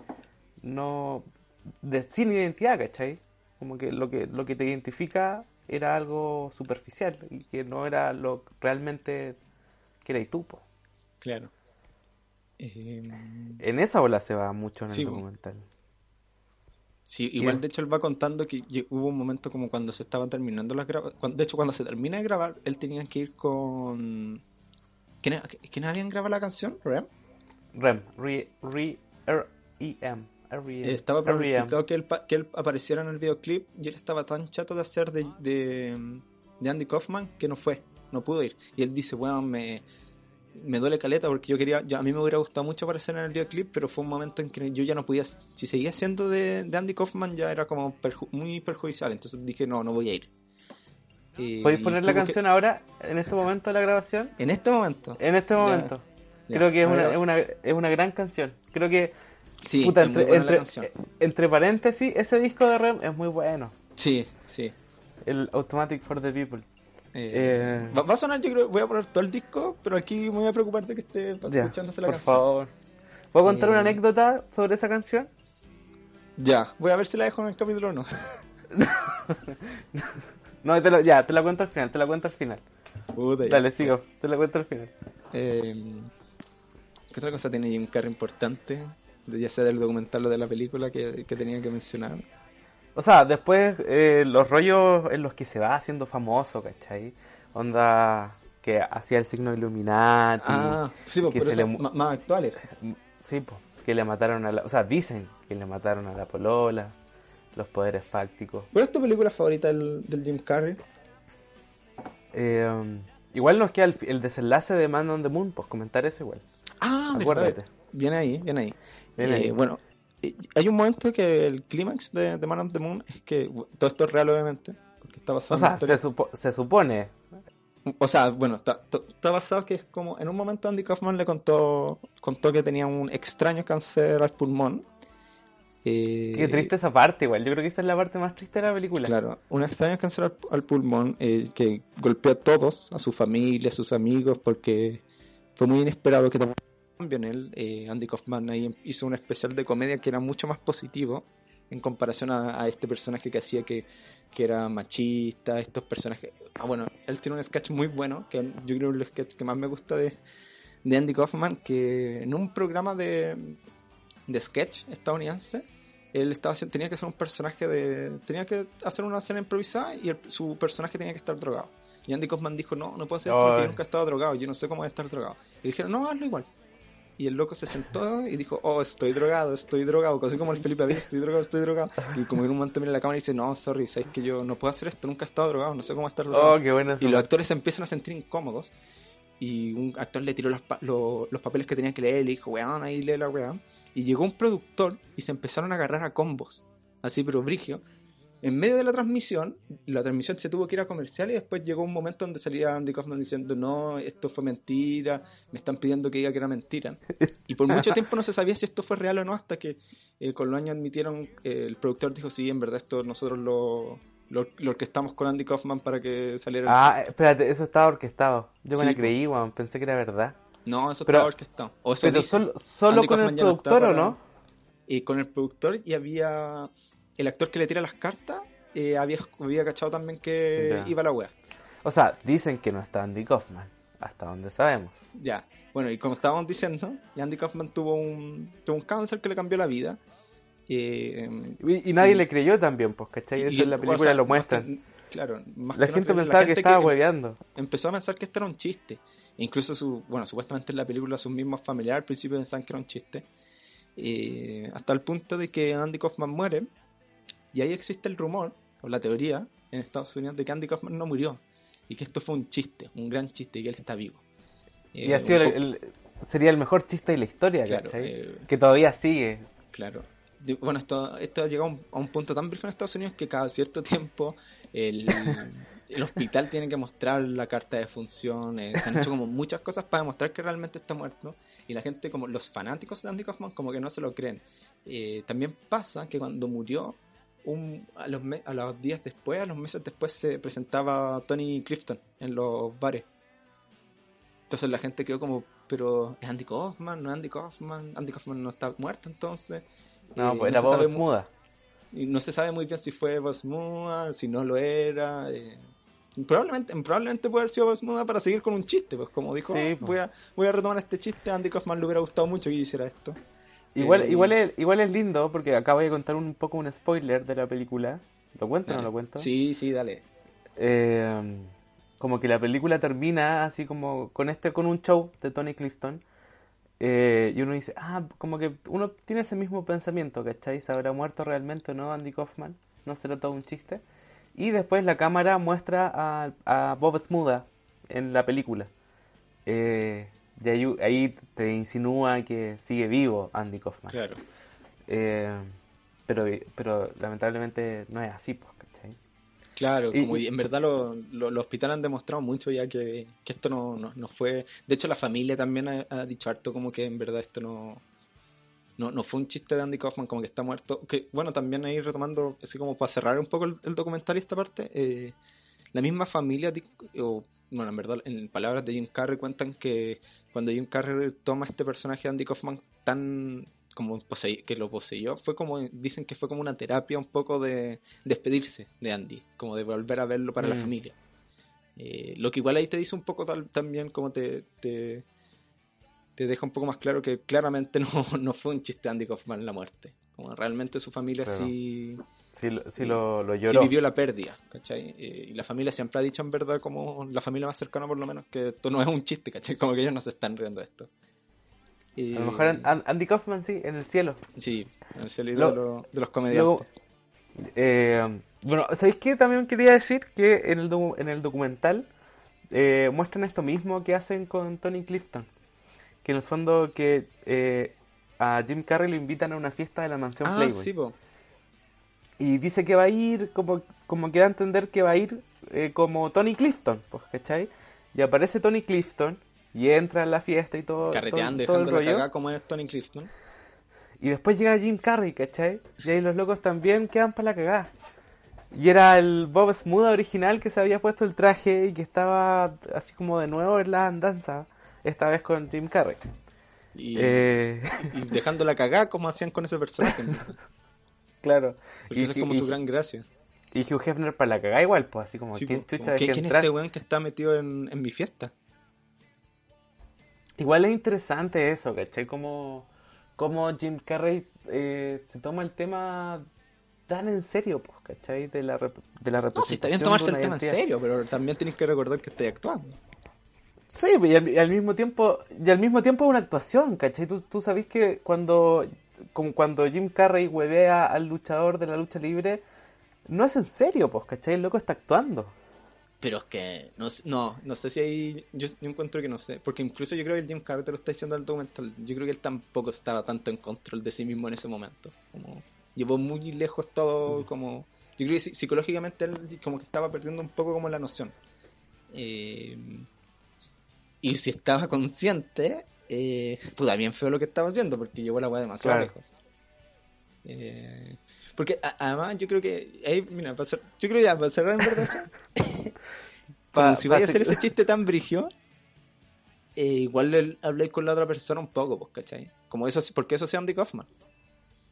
no de, sin identidad, ¿cachai? Como que lo que lo que te identifica era algo superficial y que no era lo realmente que eras tú. po. Claro. Eh, En esa ola se va mucho en el Sí, documental. Sí, igual de hecho él va contando que hubo un momento como cuando se estaban terminando las grabaciones. De hecho, cuando se termina de grabar, él tenía que ir con. ¿Quiénes, ¿quiénes habían grabado la canción? ¿Rem? REM, re, re, R, E, M, Eh, estaba E, M. pronosticado que él, que él apareciera en el videoclip y él estaba tan chato de hacer de, de, de Andy Kaufman que no fue, no pudo ir. Y él dice, bueno, me, me duele caleta porque yo quería, yo- a mí me hubiera gustado mucho aparecer en el videoclip, pero fue un momento en que yo ya no podía, si seguía siendo de, de Andy Kaufman ya era como perju- muy perjudicial, entonces dije, no, no voy a ir. Eh, ¿Podéis poner la que- canción ahora, en este momento de la grabación? En este momento. En este momento. ya. Creo que es una, es, una, es una gran canción. Creo que, Sí, puta, entre, entre, canción. entre paréntesis, ese disco de REM es muy bueno. Sí, sí. El Automatic for the People. Eh, Eh, va, va a sonar, yo creo, voy a poner todo el disco, pero aquí me voy a preocupar de que esté Ya, escuchándose la por canción. favor. ¿Puedo contar Eh, una anécdota sobre esa canción? Ya, voy a ver si la dejo en el capítulo o no. No, te lo- ya, te la cuento al final, te la cuento al final. Puta, ya. Dale, sigo, te la cuento al final. Eh, ¿Qué otra cosa tiene Jim Carrey importante? Ya sea del documental o de la película que, que tenía que mencionar. O sea, después eh, los rollos en los que se va haciendo famoso, ¿cachai? Onda que hacía el signo Illuminati. Ah, sí, pues, que pero se le más actuales. Sí, pues, que le mataron a la... O sea, dicen que le mataron a la polola, los poderes fácticos. ¿Cuál es tu película favorita del, del Jim Carrey? Eh, Igual nos queda el, el desenlace de Man on the Moon, pues comentar eso igual. Ah, Acuérdate. Viene ahí, viene ahí. Viene Eh, ahí. Bueno, hay un momento que el clímax de, de Man on the Moon es que todo esto es real, obviamente. Porque está basado O sea, se, supo- se supone. O sea, bueno, está, está- basado que es como en un momento Andy Kaufman le contó contó que tenía un extraño cáncer al pulmón. Eh, Qué triste esa parte, igual. Yo creo que esa es la parte más triste de la película. Claro, un extraño cáncer al, al pulmón eh, que golpeó a todos, a su familia, a sus amigos, porque fue muy inesperado que un cambio en él. Eh, Andy Kaufman ahí hizo un especial de comedia que era mucho más positivo en comparación a, a este personaje que hacía que, que era machista, estos personajes... Ah, bueno, él tiene un sketch muy bueno, que yo creo que es el sketch que más me gusta de, de Andy Kaufman, que en un programa de, de sketch estadounidense, él estaba tenía que ser un personaje de tenía que hacer una escena improvisada y el- su personaje tenía que estar drogado. Y Andy Kaufman dijo no no puedo hacer esto porque yo nunca he estado drogado yo no sé cómo es estar drogado y dijeron no hazlo igual y el loco se sentó y dijo oh estoy drogado estoy drogado así como el Felipe Avila estoy drogado estoy drogado y como en un momento mira la cámara y dice no sorry sabes que yo no puedo hacer esto nunca he estado drogado no sé cómo estar drogado Oh, qué y los actores se empiezan a sentir incómodos. Y un actor le tiró los, pa- lo- los papeles que tenía que leer y le dijo, weón, ahí lee la weón. Y llegó un productor y se empezaron a agarrar a combos. Así, pero brigio. En medio de la transmisión, la transmisión se tuvo que ir a comercial y después llegó un momento donde salía Andy Kaufman diciendo, no, esto fue mentira, me están pidiendo que diga que era mentira. Y por mucho tiempo no se sabía si esto fue real o no, hasta que eh, con los años admitieron, eh, el productor dijo, sí, en verdad esto nosotros lo, lo, lo orquestamos con Andy Kaufman para que saliera... Ah, espérate, eso estaba orquestado. Yo me la creí, weón. Pensé que era verdad. No, eso Pero- estaba orquestado. O eso Pero dice. solo, solo con el ya no productor, ¿o para- no? Y con el productor y había el actor que le tira las cartas, eh, había, había cachado también que iba la wea. O sea, dicen que no está Andy Kaufman. Hasta donde sabemos. Ya. Bueno, y como estábamos diciendo, Andy Kaufman tuvo un, tuvo un cáncer que le cambió la vida. Eh, Y, y nadie Y- le creyó también, pues, ¿cachai? Eso y- en la o película sea, lo muestran. claro, más La que gente pensaba que gente estaba que- hueveando. empezó a pensar que esto era un chiste. E incluso su, bueno, supuestamente en la película sus mismos familiares al principio pensaban que era un chiste. Eh, hasta el punto de que Andy Kaufman muere. Y ahí existe el rumor, o la teoría, en Estados Unidos de que Andy Kaufman no murió. Y que esto fue un chiste, un gran chiste, y que él está vivo. Y Eh, ha sido el- el- sería el mejor chiste de la historia, Claro, eh, Que todavía sigue. Claro. Bueno, esto, esto ha llegado a un, a un punto tan virgen en Estados Unidos que cada cierto tiempo el, el hospital tiene que mostrar la carta de función. eh, se han hecho como muchas cosas para demostrar que realmente está muerto. Y la gente, como los fanáticos de Andy Kaufman, como que no se lo creen. Eh, también pasa que cuando murió, un, a, los me- a los días después, a los meses después, se presentaba Tony Clifton en los bares. Entonces la gente quedó como, pero es Andy Kaufman, no es Andy Kaufman, Andy Kaufman no está muerto entonces. No, Eh, pues era sabe Bob Smuda. y no se sabe muy bien si fue Boss Muda, si no lo era. eh, Probablemente, probablemente puede haber sido Boss Muda para seguir con un chiste, pues como dijo, Sí, "Ah, pues. voy, a, voy a retomar este chiste, Andy Kaufman le hubiera gustado mucho que yo hiciera esto. Igual, Eh, igual, es, igual es lindo porque acabo de contar un poco un spoiler de la película. ¿Lo cuento o no lo cuento? Sí, sí, dale. Eh, como que la película termina así como con este con un show de Tony Clifton eh, y uno dice ah como que uno tiene ese mismo pensamiento ¿cachai? ¿se habrá muerto realmente o no Andy Kaufman? ¿no será todo un chiste? y después la cámara muestra a, a Bob Smuda en la película Eh, y ahí, ahí te insinúa que sigue vivo Andy Kaufman Claro. Eh, pero, pero lamentablemente no es así pues ¿cachai? Claro, Y- como en verdad lo- lo- los hospitales han demostrado mucho ya que, que esto no, no, no fue... De hecho, la familia también ha, ha dicho harto como que en verdad esto no, no, no fue un chiste de Andy Kaufman, como que está muerto. Que bueno, también ahí retomando, así como para cerrar un poco el, el documental y esta parte, eh, la misma familia, o bueno, en verdad, en palabras de Jim Carrey cuentan que cuando Jim Carrey toma este personaje de Andy Kaufman tan como que lo poseyó, fue como, dicen que fue como una terapia un poco de despedirse de Andy, como de volver a verlo para la Mm. familia. Eh, lo que igual ahí te dice un poco tal, también como te, te, te deja un poco más claro que claramente no, no fue un chiste Andy Kaufman la muerte. Como realmente su familia Claro. sí, Sí, lo, sí lo, lo sí lloró. vivió la pérdida, ¿cachai? Eh, y la familia siempre ha dicho en verdad, como la familia más cercana por lo menos, que esto no es un chiste, ¿cachai? Como que ellos no se están riendo de esto. Eh, A lo mejor An- An- Andy Kaufman sí, en el cielo. Sí, en el cielo Lo- de, los- de los comediantes. Eh, bueno, ¿sabéis qué? También quería decir que en el, en el documental eh, muestran esto mismo que hacen con Tony Clifton. Que en el fondo que eh, a Jim Carrey lo invitan a una fiesta de la mansión Ah, Playboy. sí, po. Y dice que va a ir, como, como que da a entender que va a ir eh, como Tony Clifton, pues, ¿cachai? Y aparece Tony Clifton y entra en la fiesta y todo, Carreteando, todo, todo el rollo. cagada como es Tony Clifton. Y después llega Jim Carrey, ¿cachai? Y ahí los locos también quedan para la cagada. Y era el Bob Smuda original que se había puesto el traje y que estaba así como de nuevo en la andanza, esta vez con Jim Carrey. Y, Eh, y dejando la cagada como hacían con ese personaje. ¿no? claro. Porque Y, eso es como y- su gran gracia. y Hugh Hefner para la cagada igual, pues así como, Sí, ¿quién chucha como, ¿Quién, quién es este weón que está metido en, en mi fiesta? Igual es interesante eso, ¿cachai? Como, como Jim Carrey eh, se toma el tema tan en serio, pues, ¿cachai? De la, rep- de la No, representación si está bien tomarse el tema en serio, pero también tienes que recordar que estoy actuando. Sí, y al, y al mismo tiempo, y al mismo tiempo es una actuación, ¿cachai? Tú, tú sabes que cuando, como cuando Jim Carrey huevea al luchador de la lucha libre, no es en serio, pues, ¿cachai? El loco está actuando. Pero es que no, no, no sé si hay. Yo, yo encuentro que no sé. Porque incluso yo creo que el Jim Carrey te lo está diciendo en el documental. Yo creo que él tampoco estaba tanto en control de sí mismo en ese momento. Como llevó muy lejos todo. Como yo creo que psi- psicológicamente él como que estaba perdiendo un poco como la noción. Eh, y si estaba consciente, eh, puta, bien feo lo que estaba haciendo. Porque llevó la weá demasiado Claro. lejos. Eh, porque a- además yo creo que. ahí, mira, para yo creo ya, para cerrar en verdad. Pa- si vaya a hacer ese chiste tan brigio, eh, igual le habláis con la otra persona un poco, pues, ¿cachai? Como eso, porque eso sea Andy Kaufman.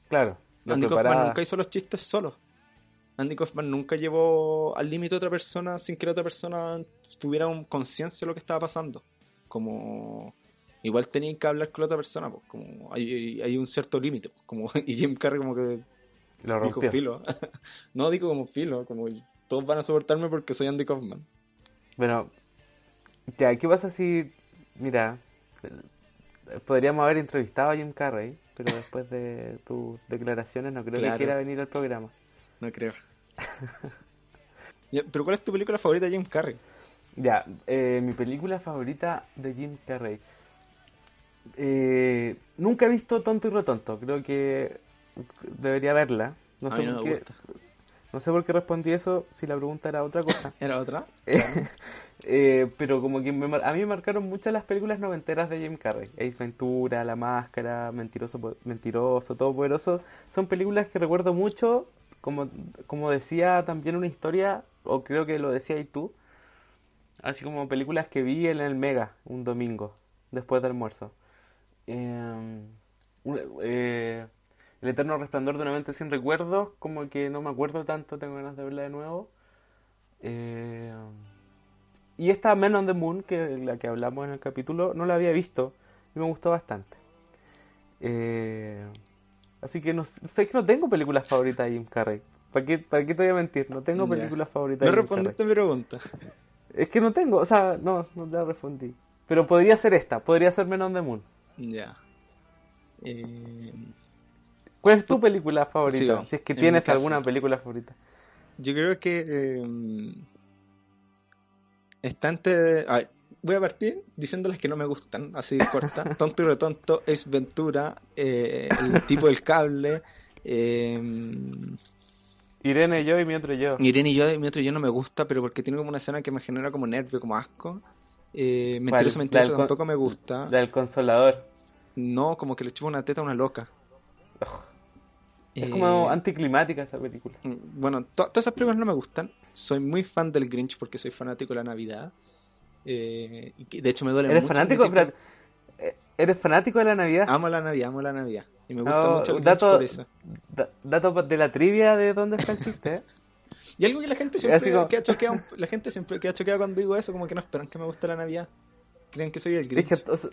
Claro, Andy Kaufman preparaba. nunca hizo los chistes solo. Andy Kaufman nunca llevó al límite a otra persona sin que la otra persona tuviera un conciencia de lo que estaba pasando. Como igual tenían que hablar con la otra persona, pues, como hay, hay un cierto límite, pues, como y Jim Carrey como que Lo dijo filo. no digo como filo, como todos van a soportarme porque soy Andy Kaufman. Bueno, ya, ¿qué pasa si, mira, podríamos haber entrevistado a Jim Carrey, pero después de tus declaraciones no creo Claro. que quiera venir al programa. No creo. Pero ¿cuál es tu película favorita de Jim Carrey? Ya, eh, mi película favorita de Jim Carrey. Eh, nunca he visto Tonto y Retonto, creo que debería verla. No sé, no por qué, gusta. no sé por qué respondí eso si la pregunta era otra cosa. ¿Era otra? Eh, pero como que me a mí me marcaron muchas las películas noventeras de Jim Carrey. Ace Ventura, La Máscara, Mentiroso, Mentiroso, Todopoderoso. Son películas que recuerdo mucho, como, como decía también una historia, o creo que lo decía y tú, así como películas que vi en el Mega un domingo, después del almuerzo. Eh, un- eh, el eterno resplandor de una mente sin recuerdos, como que no me acuerdo tanto, tengo ganas de verla de nuevo. Eh, y esta Men on the Moon, que es la que hablamos en el capítulo, no la había visto y me gustó bastante. Eh, así que no sé que no tengo películas favoritas de Jim Carrey. ¿Para qué, ¿Para qué te voy a mentir? No tengo películas favoritas No de Jim Carrey. respondiste mi pregunta. Es que no tengo, o sea, no, no la respondí. Pero podría ser esta, podría ser Men on the Moon. Ya. Eh, ¿Cuál es tu película favorita? Si es que En tienes alguna película favorita. yo creo que... eh, está entre... a ver, voy a partir diciéndoles que no me gustan, así corta. Tonto y retonto, es Ventura, eh, el tipo del cable... Eh, Irene, yo y mi otro yo. Irene y yo, y mi otro yo no me gusta, pero porque tiene como una escena que me genera como nervio, como asco. Eh, del con- tampoco me gusta. La del Consolador. No, como que le chupa una teta a una loca. Es Eh, como anticlimática esa película. Bueno, to- todas esas películas no me gustan. Soy muy fan del Grinch porque soy fanático de la Navidad. Eh, y de hecho me duele ¿Eres mucho. fanático? Eh, ¿Eres fanático de la Navidad? Amo la Navidad, amo la Navidad. Y me gusta No, mucho el Grinch dato, por eso. da- dato de la trivia de dónde está el chiste. Y algo que la gente siempre como- queda choqueada, la gente siempre queda choqueada cuando digo eso, como que no esperan que me guste la Navidad. Creen que soy el Es Grinch. que, a to-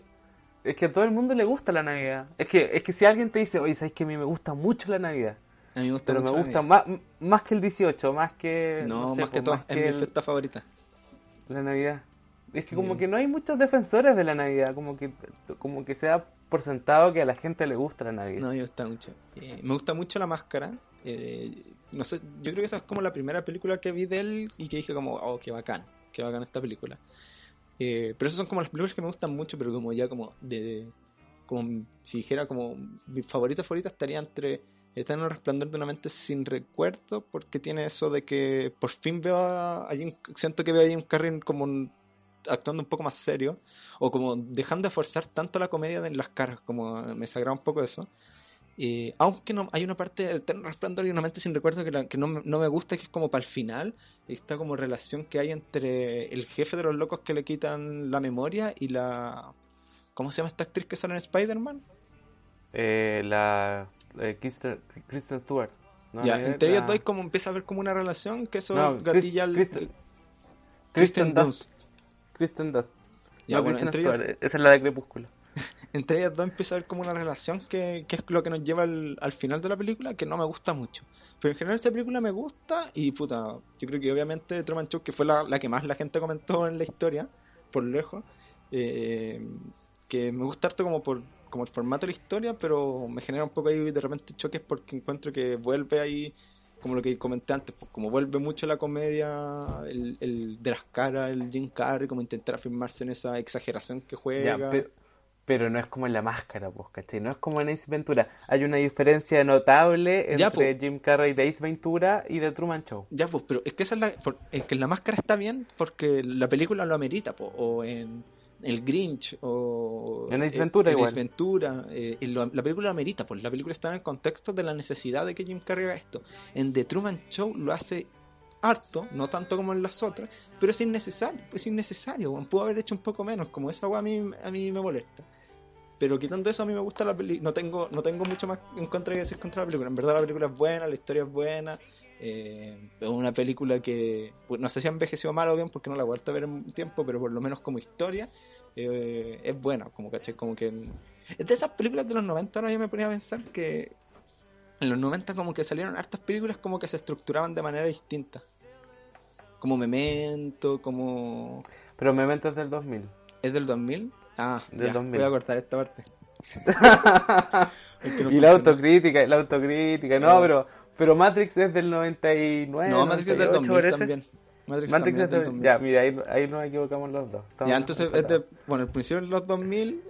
es que a todo el mundo le gusta la Navidad. Es que, es que si alguien te dice, oye, ¿sabes que a mí me gusta mucho la Navidad? A mí me gusta Pero me mucho gusta más, más que el 18, más que... No, sé, más que pues, todo, más es que mi el- fiesta favorita. la Navidad. Es que como que no hay muchos defensores de la Navidad, como que como que se da por sentado que a la gente le gusta la Navidad. No, me gusta mucho. Eh, me gusta mucho la máscara. Eh, no sé, yo creo que esa es como la primera película que vi de él y que dije como, oh, qué bacán, qué bacán esta película. Eh, pero esas son como las películas que me gustan mucho, pero como ya como de, como si dijera como mi favorita favorita estaría entre está en el resplandor de una mente sin recuerdo porque tiene eso de que por fin veo a, a Jim- siento que veo a Jim Carrey como un- actuando un poco más serio o como dejando de forzar tanto la comedia en las caras como me desagrada un poco eso Eh, aunque no hay una parte Eterno Resplandor y una mente sin recuerdo que, la- que no, me- no me gusta que es como para el final esta como relación que hay entre el jefe de los locos que le quitan la memoria y la ¿cómo se llama esta actriz que sale en Spider-Man? Eh, la eh, Kristen, Kristen Stewart. ¿no? ya, Eh, entre la- ellos dos como empieza a haber como una relación que eso No, gatilla Chris- Kristen- Kristen Kristen Dunst. Kristen Dunst. Ya, no, bueno, entre, ellas, esa es la de Crepúsculo. entre ellas dos empieza a haber como una relación que, que es lo que nos lleva al, al final de la película, que no me gusta mucho. Pero en general esta película me gusta y puta, yo creo que obviamente Truman Show, que fue la, la que más la gente comentó en la historia, por lejos, eh, que me gusta harto como por como el formato de la historia, pero me genera un poco ahí de repente choques porque encuentro que vuelve ahí, como lo que comenté antes, pues como vuelve mucho la comedia, el, el de las caras, el Jim Carrey, como intentar afirmarse en esa exageración que juega. Ya, pero, pero no es como en la máscara, pues, ¿cachai? No es como en Ace Ventura. Hay una diferencia notable Ya, entre. Jim Carrey de Ace Ventura y de Truman Show. Ya, pues, pero es que esa es la, es que la máscara está bien porque la película lo amerita, po, o en El Grinch, o En Ace eh, Ventura en igual. Ventura, eh, lo- la película amerita, pues la película está en el contexto de la necesidad de que Jim Carrey haga esto. En The Truman Show lo hace harto, no tanto como en las otras, pero es innecesario, es innecesario, pudo haber hecho un poco menos, como esa weá a mí, a mí me molesta. Pero quitando eso, a mí me gusta la película. No tengo, no tengo mucho más en contra que decir contra la película. En verdad, la película es buena, la historia es buena. eh, es una película que pues, no sé si ha envejecido mal o bien porque no la he vuelto a ver en un tiempo, pero por lo menos como historia eh, es buena. Como caché, como que. Es de esas películas de los 90, ahora yo me ponía a pensar que en los 90 como que salieron hartas películas como que se estructuraban de manera distinta. Como Memento, como... Pero Memento es del 2000. ¿Es del 2000? Ah, Del ya, 2000. voy a cortar esta parte. Es que no y la autocrítica, la autocrítica. No, pero, pero Matrix es del 99. No, Matrix es del 98 2000 parece. también. Matrix, Matrix también es del... del 2000. Ya, mira, ahí, ahí nos equivocamos los dos. Estamos Ya, entonces es de, bueno, el principio de los 2000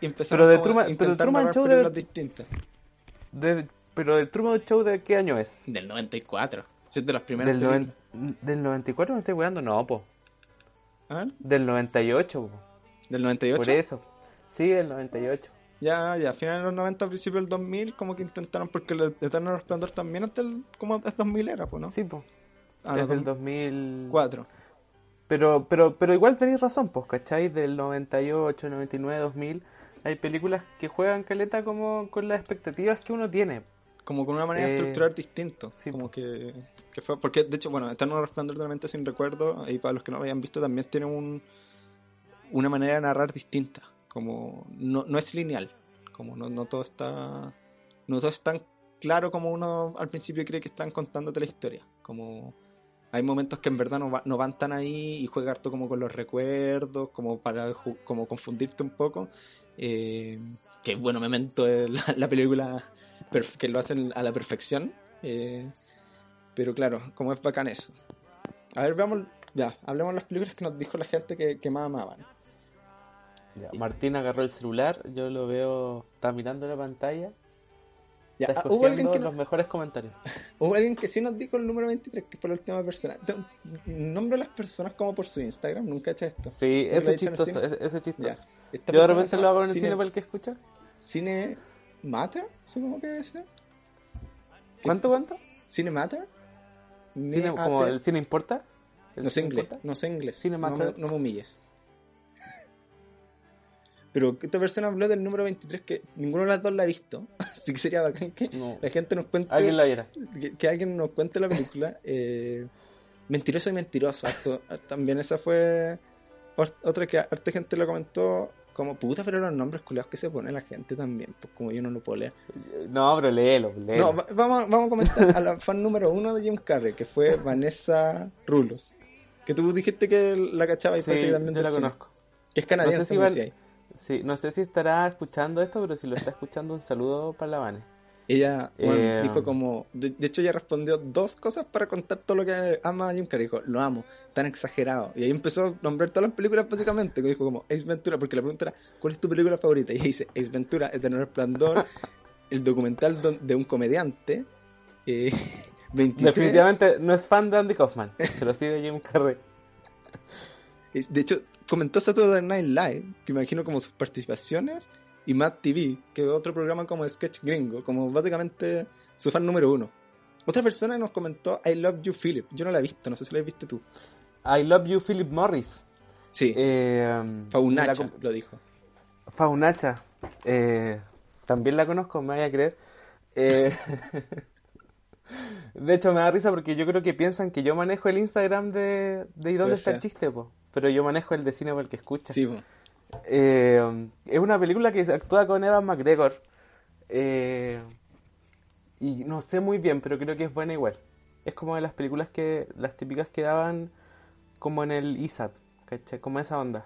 y empezaron Pero de Truman- pero intentar Truman Show debe- distintas. De- pero el Truman Show de qué año es? Del 94. Sí, es de las primeras Del, noven- ¿Del 94 me estoy weando? No, po. ¿Ah? Del 98, po. ¿Del 98? Por eso. Sí, del 98. Ya, ya, a finales de los 90, principios del 2000, como que intentaron, porque el Eterno Resplandor también es del, como es 2000 era, pues, ¿no? Sí, po. Ah, es no, del 2004. 2004. Pero, pero, pero igual tenéis razón, pues, ¿cachai? Del 98, 99, 2000. Hay películas que juegan caleta como con las expectativas que uno tiene. Como con una manera de Eh, estructurar distinto. sí, como que, que fue. Porque, de hecho, bueno, Eterno Resplandor de la Mente sin recuerdo, y para los que no lo hayan visto, también tiene un, una manera de narrar distinta. Como no, no es lineal. Como no, no todo está. No todo es tan claro como uno al principio cree que están contándote la historia. Como hay momentos que en verdad no, va- no van tan ahí y juega harto como con los recuerdos, como para como confundirte un poco. Eh, que bueno, Memento es la, la película que lo hacen a la perfección. eh, pero claro, como es bacán eso. A ver, veamos, ya, hablemos de las películas que nos dijo la gente que, más amaban. Martín agarró el celular, yo lo veo, está mirando la pantalla, Ya, está ah, hubo, alguien que los no- mejores comentarios. hubo alguien que sí nos dijo el número 23, que fue la última persona. Nombro a las personas como por su Instagram, nunca he hecho esto. Sí, ¿Tú eso es chistoso, eso eso es chistoso. Yo de repente lo hago en el Cine- para el que escucha. Cine Matter, supongo que debe ser. ¿Cuánto, cuánto? Cine Matter. Cine, como el cine importa. ¿El No sé inglés, no sé inglés. Cine no, Matter. no me humilles. Pero esta persona habló del número 23 que ninguno de las dos la ha visto. Así que sería bacán que No. la gente nos cuente. Alguien la viera. que, que alguien nos cuente la película. eh, mentiroso y mentiroso. también esa fue ot- otra que harta gente lo comentó. Como puta, pero los nombres culiados que se pone la gente también. Pues como yo no lo puedo leer. No, pero léelo, léelo. No, va- vamos, vamos a comentar a la fan número uno de Jim Carrey, que fue Vanessa Rulos. Que tú dijiste que la cachaba y sí, parece que también yo la cine. conozco. Que es canadiense, No sé si van- ahí. Sí, no sé si estará escuchando esto, pero si lo está escuchando, un saludo para la Vane. Ella bueno, Eh, dijo como, de, de hecho ella respondió dos cosas para contar todo lo que ama a Jim Carrey. Dijo, lo amo, tan exagerado. Y ahí empezó a nombrar todas las películas básicamente, que dijo como Ace Ventura, porque la pregunta era, ¿cuál es tu película favorita? Y ella dice, Ace Ventura, Eterno Resplandor, el documental don- de un comediante, eh, 23. Definitivamente no es fan de Andy Kaufman, pero sí de Jim Carrey. De hecho, comentó Saturday Night Live, que imagino como sus participaciones, y Mad TV, que es otro programa como sketch gringo, como básicamente su fan número uno. Otra persona nos comentó I Love You Philip. Yo no la he visto, no sé si la has visto tú. I Love You, Philip Morris. Sí, Eh, Faunacha la lo dijo. Faunacha. Eh, también la conozco, me vaya a creer. Eh, de hecho, me da risa porque yo creo que piensan que yo manejo el Instagram de, de ¿Y dónde está el chiste? po? Pero yo manejo el de cine por el que escucha. Sí. Eh, es una película que actúa con Evan McGregor. Eh, y no sé muy bien, pero creo que es buena igual. Es como de las películas que, las típicas que daban como en el ISAT, ¿cachai? Como esa onda.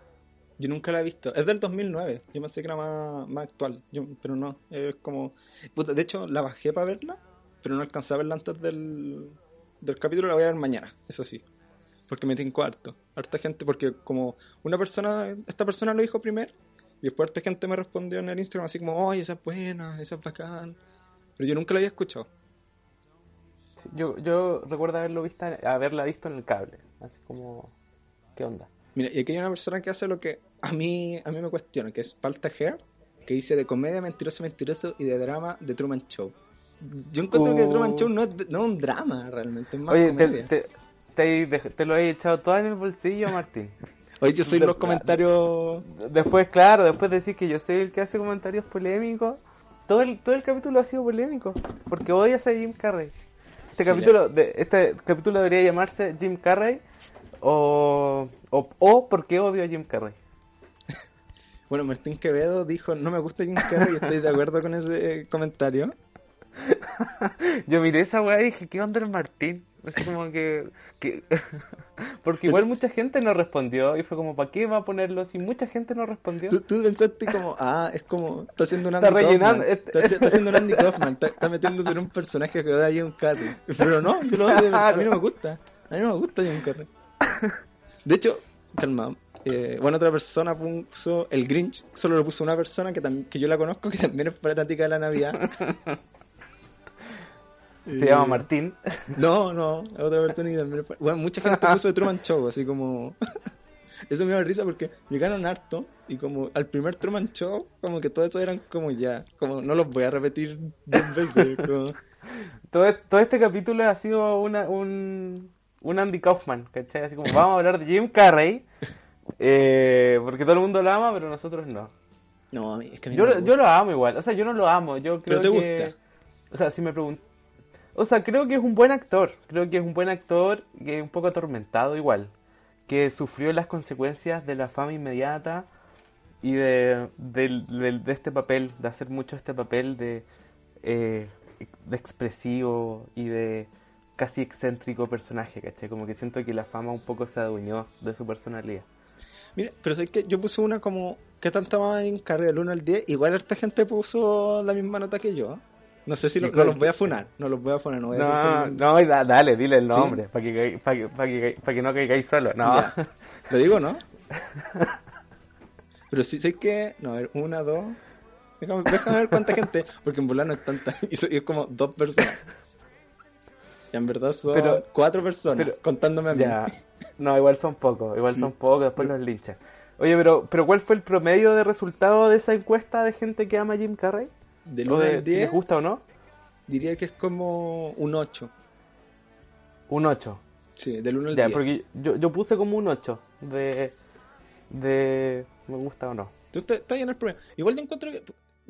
Yo nunca la he visto. Es del 2009. Yo pensé que era más, más actual. Yo, pero no. Es como. Puta, de hecho, la bajé para verla. Pero no alcancé a verla antes del, del capítulo. La voy a ver mañana. Eso sí. Porque me tiene harto. Harta gente. Porque como una persona. Esta persona lo dijo primero. Y después harta gente me respondió en el Instagram así como. Oye, esa es buena. Esa es bacán. Pero yo nunca la había escuchado. Sí, yo, yo recuerdo haberlo visto, haberla visto en el cable. Así como, ¿qué onda? Mira, y aquí hay una persona que hace lo que a mí, a mí me cuestiona, que es Palta Hair, que dice de comedia mentiroso, mentiroso y de drama de Truman Show. Yo encuentro que Uh. Truman Show no es, no es un drama realmente, es más Oye, te, comedia. te, te, te- te lo he echado todo en el bolsillo, Martín. Oye, yo soy de- los comentarios... Después, claro, después decir que yo soy el que hace comentarios polémicos. Todo el, todo el capítulo ha sido polémico. Porque odias a Jim Carrey. Este Sí, capítulo, de, este capítulo debería llamarse Jim Carrey o, o, o ¿Por qué odio a Jim Carrey? Bueno, Martín Quevedo dijo, no me gusta Jim Carrey y estoy de acuerdo con ese comentario. Yo miré esa weá y dije, ¿qué onda el Martín? Así como que... que- Porque igual mucha gente no respondió y fue como, ¿para qué va a ponerlo si mucha gente no respondió? Tú, tú pensaste como, ah, es como, está haciendo un Está Andy rellenando, Kaufman. este- Está, está haciendo un Andy Kaufman, está, está metiéndose en un personaje que odia a Jim Carrey. Pero no, yo lo odio, a mí no me gusta. A mí no me gusta Jim Carrey. De hecho, calma. eh, bueno, otra persona puso el Grinch, solo lo puso una persona que, que yo la conozco, que también es fanática de la Navidad. Se llama Martín. No, no, es otra persona que también Bueno, mucha gente puso de Truman Show, así como... Eso me da risa porque llegaron harto y como al primer Truman Show, como que todo eso eran como ya, como no los voy a repetir dos veces. como- Todo, todo este capítulo ha sido una, un, un Andy Kaufman, ¿cachai? Así como vamos a hablar de Jim Carrey, eh, porque todo el mundo lo ama, pero nosotros no. No, a mí- es que a mí Yo, no me lo- gusta. yo lo amo igual, o sea, yo no lo amo, yo creo Pero te que... gusta. O sea, si me pregunto... O sea, creo que es un buen actor, creo que es un buen actor, que es un poco atormentado igual, que sufrió las consecuencias de la fama inmediata y de, del- de este papel, de hacer mucho este papel de, eh, de expresivo y de casi excéntrico personaje, ¿cachai? Como que siento que la fama un poco se adueñó de su personalidad. Mira, pero sé que yo puse una como, ¿qué tanto más en carrera del 1 al 10? Igual esta gente puso la misma nota que yo. No sé si ¿Y lo- no los voy a funar, no los voy a funar, no voy a No, hacer- no, da- dale, dile el ¿Sí? nombre, para que, pa' que, pa' que, cai- pa' que no caigáis solo. No, Ya. ¿Lo digo, no? Pero sí sé que. No, a ver, una, dos. Déjame, déjame ver cuánta gente. Porque en volar no es tanta. Y, es como dos personas. Y en verdad son Pero- cuatro personas. pero- contándome a mí. ya. No, igual son pocos, igual Sí. son pocos, después los linchan. Oye, pero, pero ¿cuál fue el promedio de resultado de esa encuesta de gente que ama a Jim Carrey? Del ¿O 1 de al si les 10, gusta o no? diría que es como un 8. Un 8. Sí, del 1 al Ya, 10. porque yo, yo puse como un 8 de, de me gusta o no. Tú estás en el problema. Igual yo encuentro que.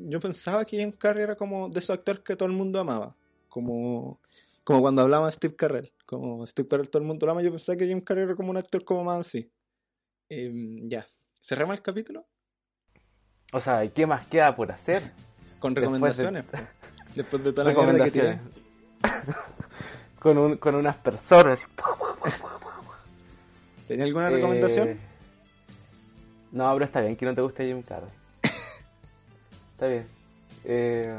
Yo pensaba que Jim Carrey era como de esos actores que todo el mundo amaba. Como, como cuando hablaba de Steve Carell. Como Steve Carell todo el mundo lo ama. Yo pensaba que Jim Carrey era como un actor como más así. Em, ya. ¿Cerramos el capítulo? O sea, ¿y qué más queda por hacer? Con Después de- recomendaciones. Después de toda la que. Recomendaciones. con, un, con unas personas. ¿Tenía alguna Eh, recomendación? No, pero está bien que no te guste Jim Carrey. está bien. Eh,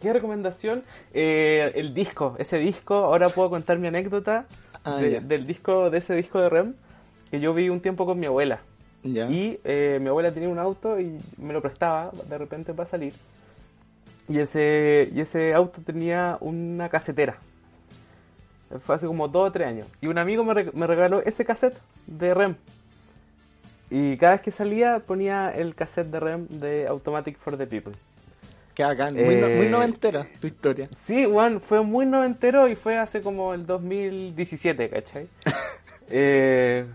¿Qué recomendación? Eh, el disco, ese disco, ahora puedo contar mi anécdota Ah, de- del disco, de ese disco de Rem, que yo vi un tiempo con mi abuela. Ya. Y eh, mi abuela tenía un auto y me lo prestaba de repente para salir. Y ese, y ese auto tenía una casetera. Fue hace como dos o tres años. Y un amigo me, re- me regaló ese cassette de Rem. Y cada vez que salía ponía el cassette de Rem de Automatic for the People. Qué bacán. Muy, no- Eh, muy noventera tu historia. Sí, Juan, fue muy noventero y fue hace como el 2017, ¿cachai? Eh,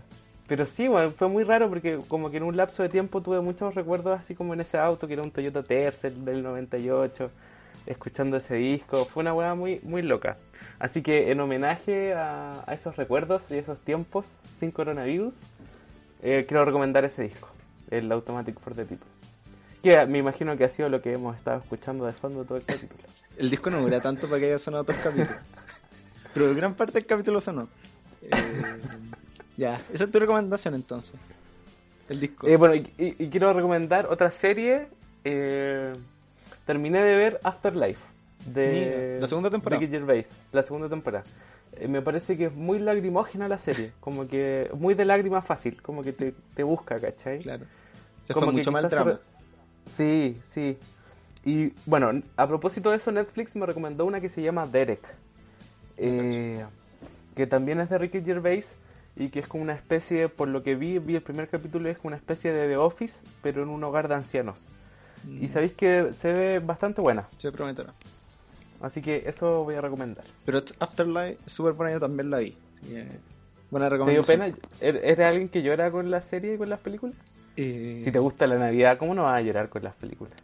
pero sí, Juan, fue muy raro porque como que en un lapso de tiempo tuve muchos recuerdos así como en ese auto que era un Toyota Tercel del 98, escuchando ese disco. Fue una weá muy, muy loca. Así que en homenaje a, a esos recuerdos y esos tiempos sin coronavirus, eh, quiero recomendar ese disco, el Automatic for the People. Que me imagino que ha sido lo que hemos estado escuchando de fondo todo el capítulo. El disco no dura tanto para que haya sonado otros capítulos. Pero gran parte del capítulo sonó. Eh, ya, esa es tu recomendación entonces. El disco. Eh, bueno, y, quiero recomendar otra serie. eh, terminé de ver Afterlife. De la segunda temporada. Ricky Gervais, la segunda temporada. Eh, me parece que es muy lagrimógena la serie. Como que muy de lágrima fácil. Como que te, te busca, ¿cachai? claro. Se como fue que mucho se re- Sí, sí. Y bueno, a propósito de eso, Netflix me recomendó una que se llama Derek. eh, que también es de Ricky Gervais y que es como una especie, por lo que vi, vi el primer capítulo, es como una especie de The Office, pero en un hogar de ancianos. Mm. Y sabéis que se ve bastante buena. Se prometerá. Así que eso voy a recomendar. Pero Afterlife, súper buena, yo también la vi. Que, buena ¿Te dio recomendación. pena? ¿Er- ¿Eres alguien que llora con la serie y con las películas? Eh, Si te gusta la Navidad, ¿cómo no vas a llorar con las películas?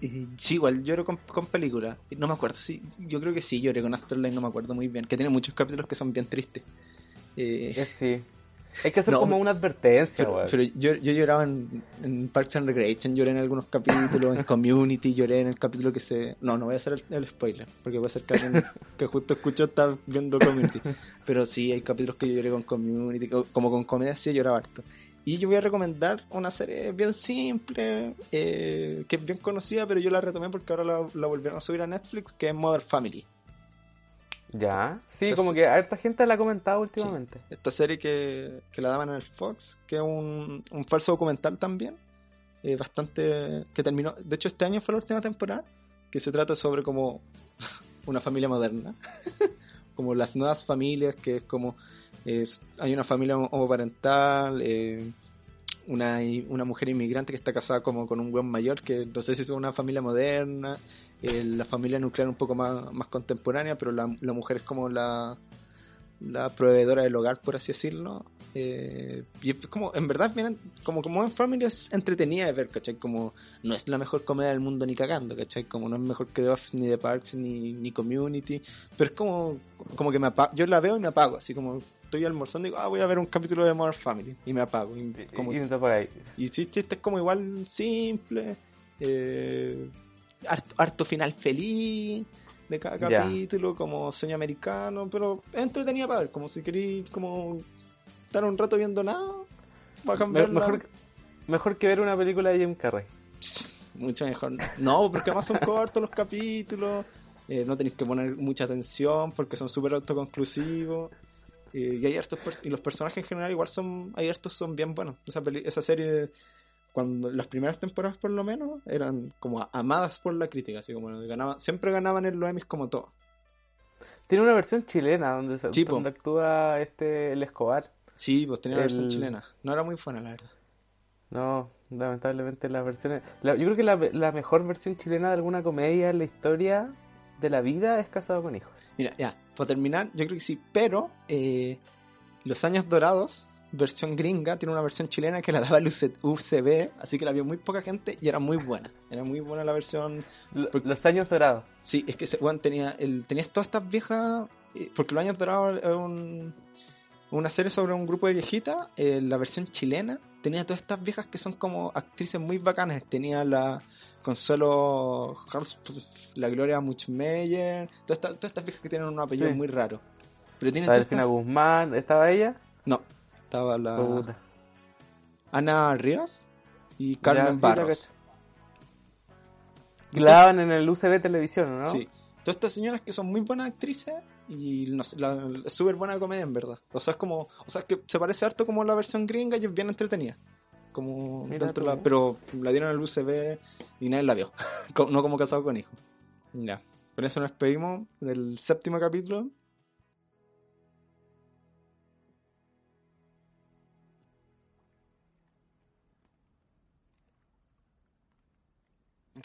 eh, sí, igual lloro con, con películas. No me acuerdo, sí. Yo creo que sí lloré con Afterlife, no me acuerdo muy bien. Que tiene muchos capítulos que son bien tristes. Eh, sí. Hay que hacer No, como una advertencia, Pero, yo, yo lloraba en, en Parks and Recreation, lloré en algunos capítulos, en Community, lloré en el capítulo que se... No, no voy a hacer el, el spoiler, porque puede ser que alguien que justo escuchó está viendo Community. Pero sí, hay capítulos que yo lloré con Community, co- como con comedia sí lloraba harto. Y yo voy a recomendar una serie bien simple, eh, que es bien conocida, pero yo la retomé porque ahora la, la volvieron a subir a Netflix, que es Mother Family. Ya, sí, Esta como que harta gente la ha comentado últimamente. Esta serie que, que la daban en el Fox, que es un, un falso documental también, eh, bastante que terminó, de hecho este año fue la última temporada, que se trata sobre como una familia moderna, como las nuevas familias, que es como es, hay una familia homoparental, eh, una, una mujer inmigrante que está casada como con un buen mayor, que no sé si es una familia moderna, eh, la familia nuclear un poco más, más contemporánea, pero la, la mujer es como la, la proveedora del hogar, por así decirlo. Eh, y es como, en verdad, vienen, como, como en Family es entretenida de ver, ¿cachai? Como no es la mejor comedia del mundo ni cagando, ¿cachai? Como no es mejor que The Office, ni The Parks, ni, ni Community, pero es como, como que me apago, yo la veo y me apago, así como estoy almorzando y digo, ah, voy a ver un capítulo de Modern Family, y me apago. Y, como, Y, y y sí, sí, este es como igual simple, eh, harto, harto final feliz de cada capítulo, como sueño americano, pero es entretenida para ver, como si queréis como estar un rato viendo nada, va a Me- cambiar mejor, mejor que ver una película de Jim Carrey. mucho mejor. No, porque además son cortos los capítulos, eh, no tenéis que poner mucha atención porque son súper autoconclusivos. eh, y hay hartos y los personajes en general igual son hay hartos son bien buenos esa peli- esa serie cuando las primeras temporadas por lo menos eran como amadas por la crítica así como ganaban siempre ganaban en los Emmys como todo Tiene una versión chilena donde, se- donde actúa este el Escobar. sí pues tenía la versión chilena no era muy buena la verdad No, lamentablemente las versiones... la- yo creo que la, la mejor versión chilena de alguna comedia en la historia de la vida es Casado con Hijos. Mira, ya, para terminar, yo creo que sí, pero eh, Los Años Dorados, versión gringa, tiene una versión chilena que la daba el UC UCB, así que la vio muy poca gente y era muy buena. Era muy buena la versión. Porque- Los años dorados. Sí, es que ese weón tenía, el, tenías todas estas viejas. eh, porque Los Años Dorados es un- una serie sobre un grupo de viejitas. eh, la versión chilena tenía todas estas viejas que son como actrices muy bacanas. Tenía la. Consuelo Hars- la Gloria Muchmeyer, todas estas, todas estas viejas que tienen un apellido Sí. muy raro. Pero tienen La Delfina estas- Guzmán, ¿estaba ella? No, estaba la Puta. Ana Rivas y Carmen sí, Barros. Que daban en el UCB televisión, ¿no? Sí. Todas estas señoras que son muy buenas actrices y no sé, la- es súper buena comedia en verdad. O sea, es como, o sea, es que se parece harto como la versión gringa y es bien entretenida. Como Mira dentro la- pero la dieron en el UCB y nadie la vio. No como casado con hijo. Ya. Con eso nos despedimos del séptimo capítulo.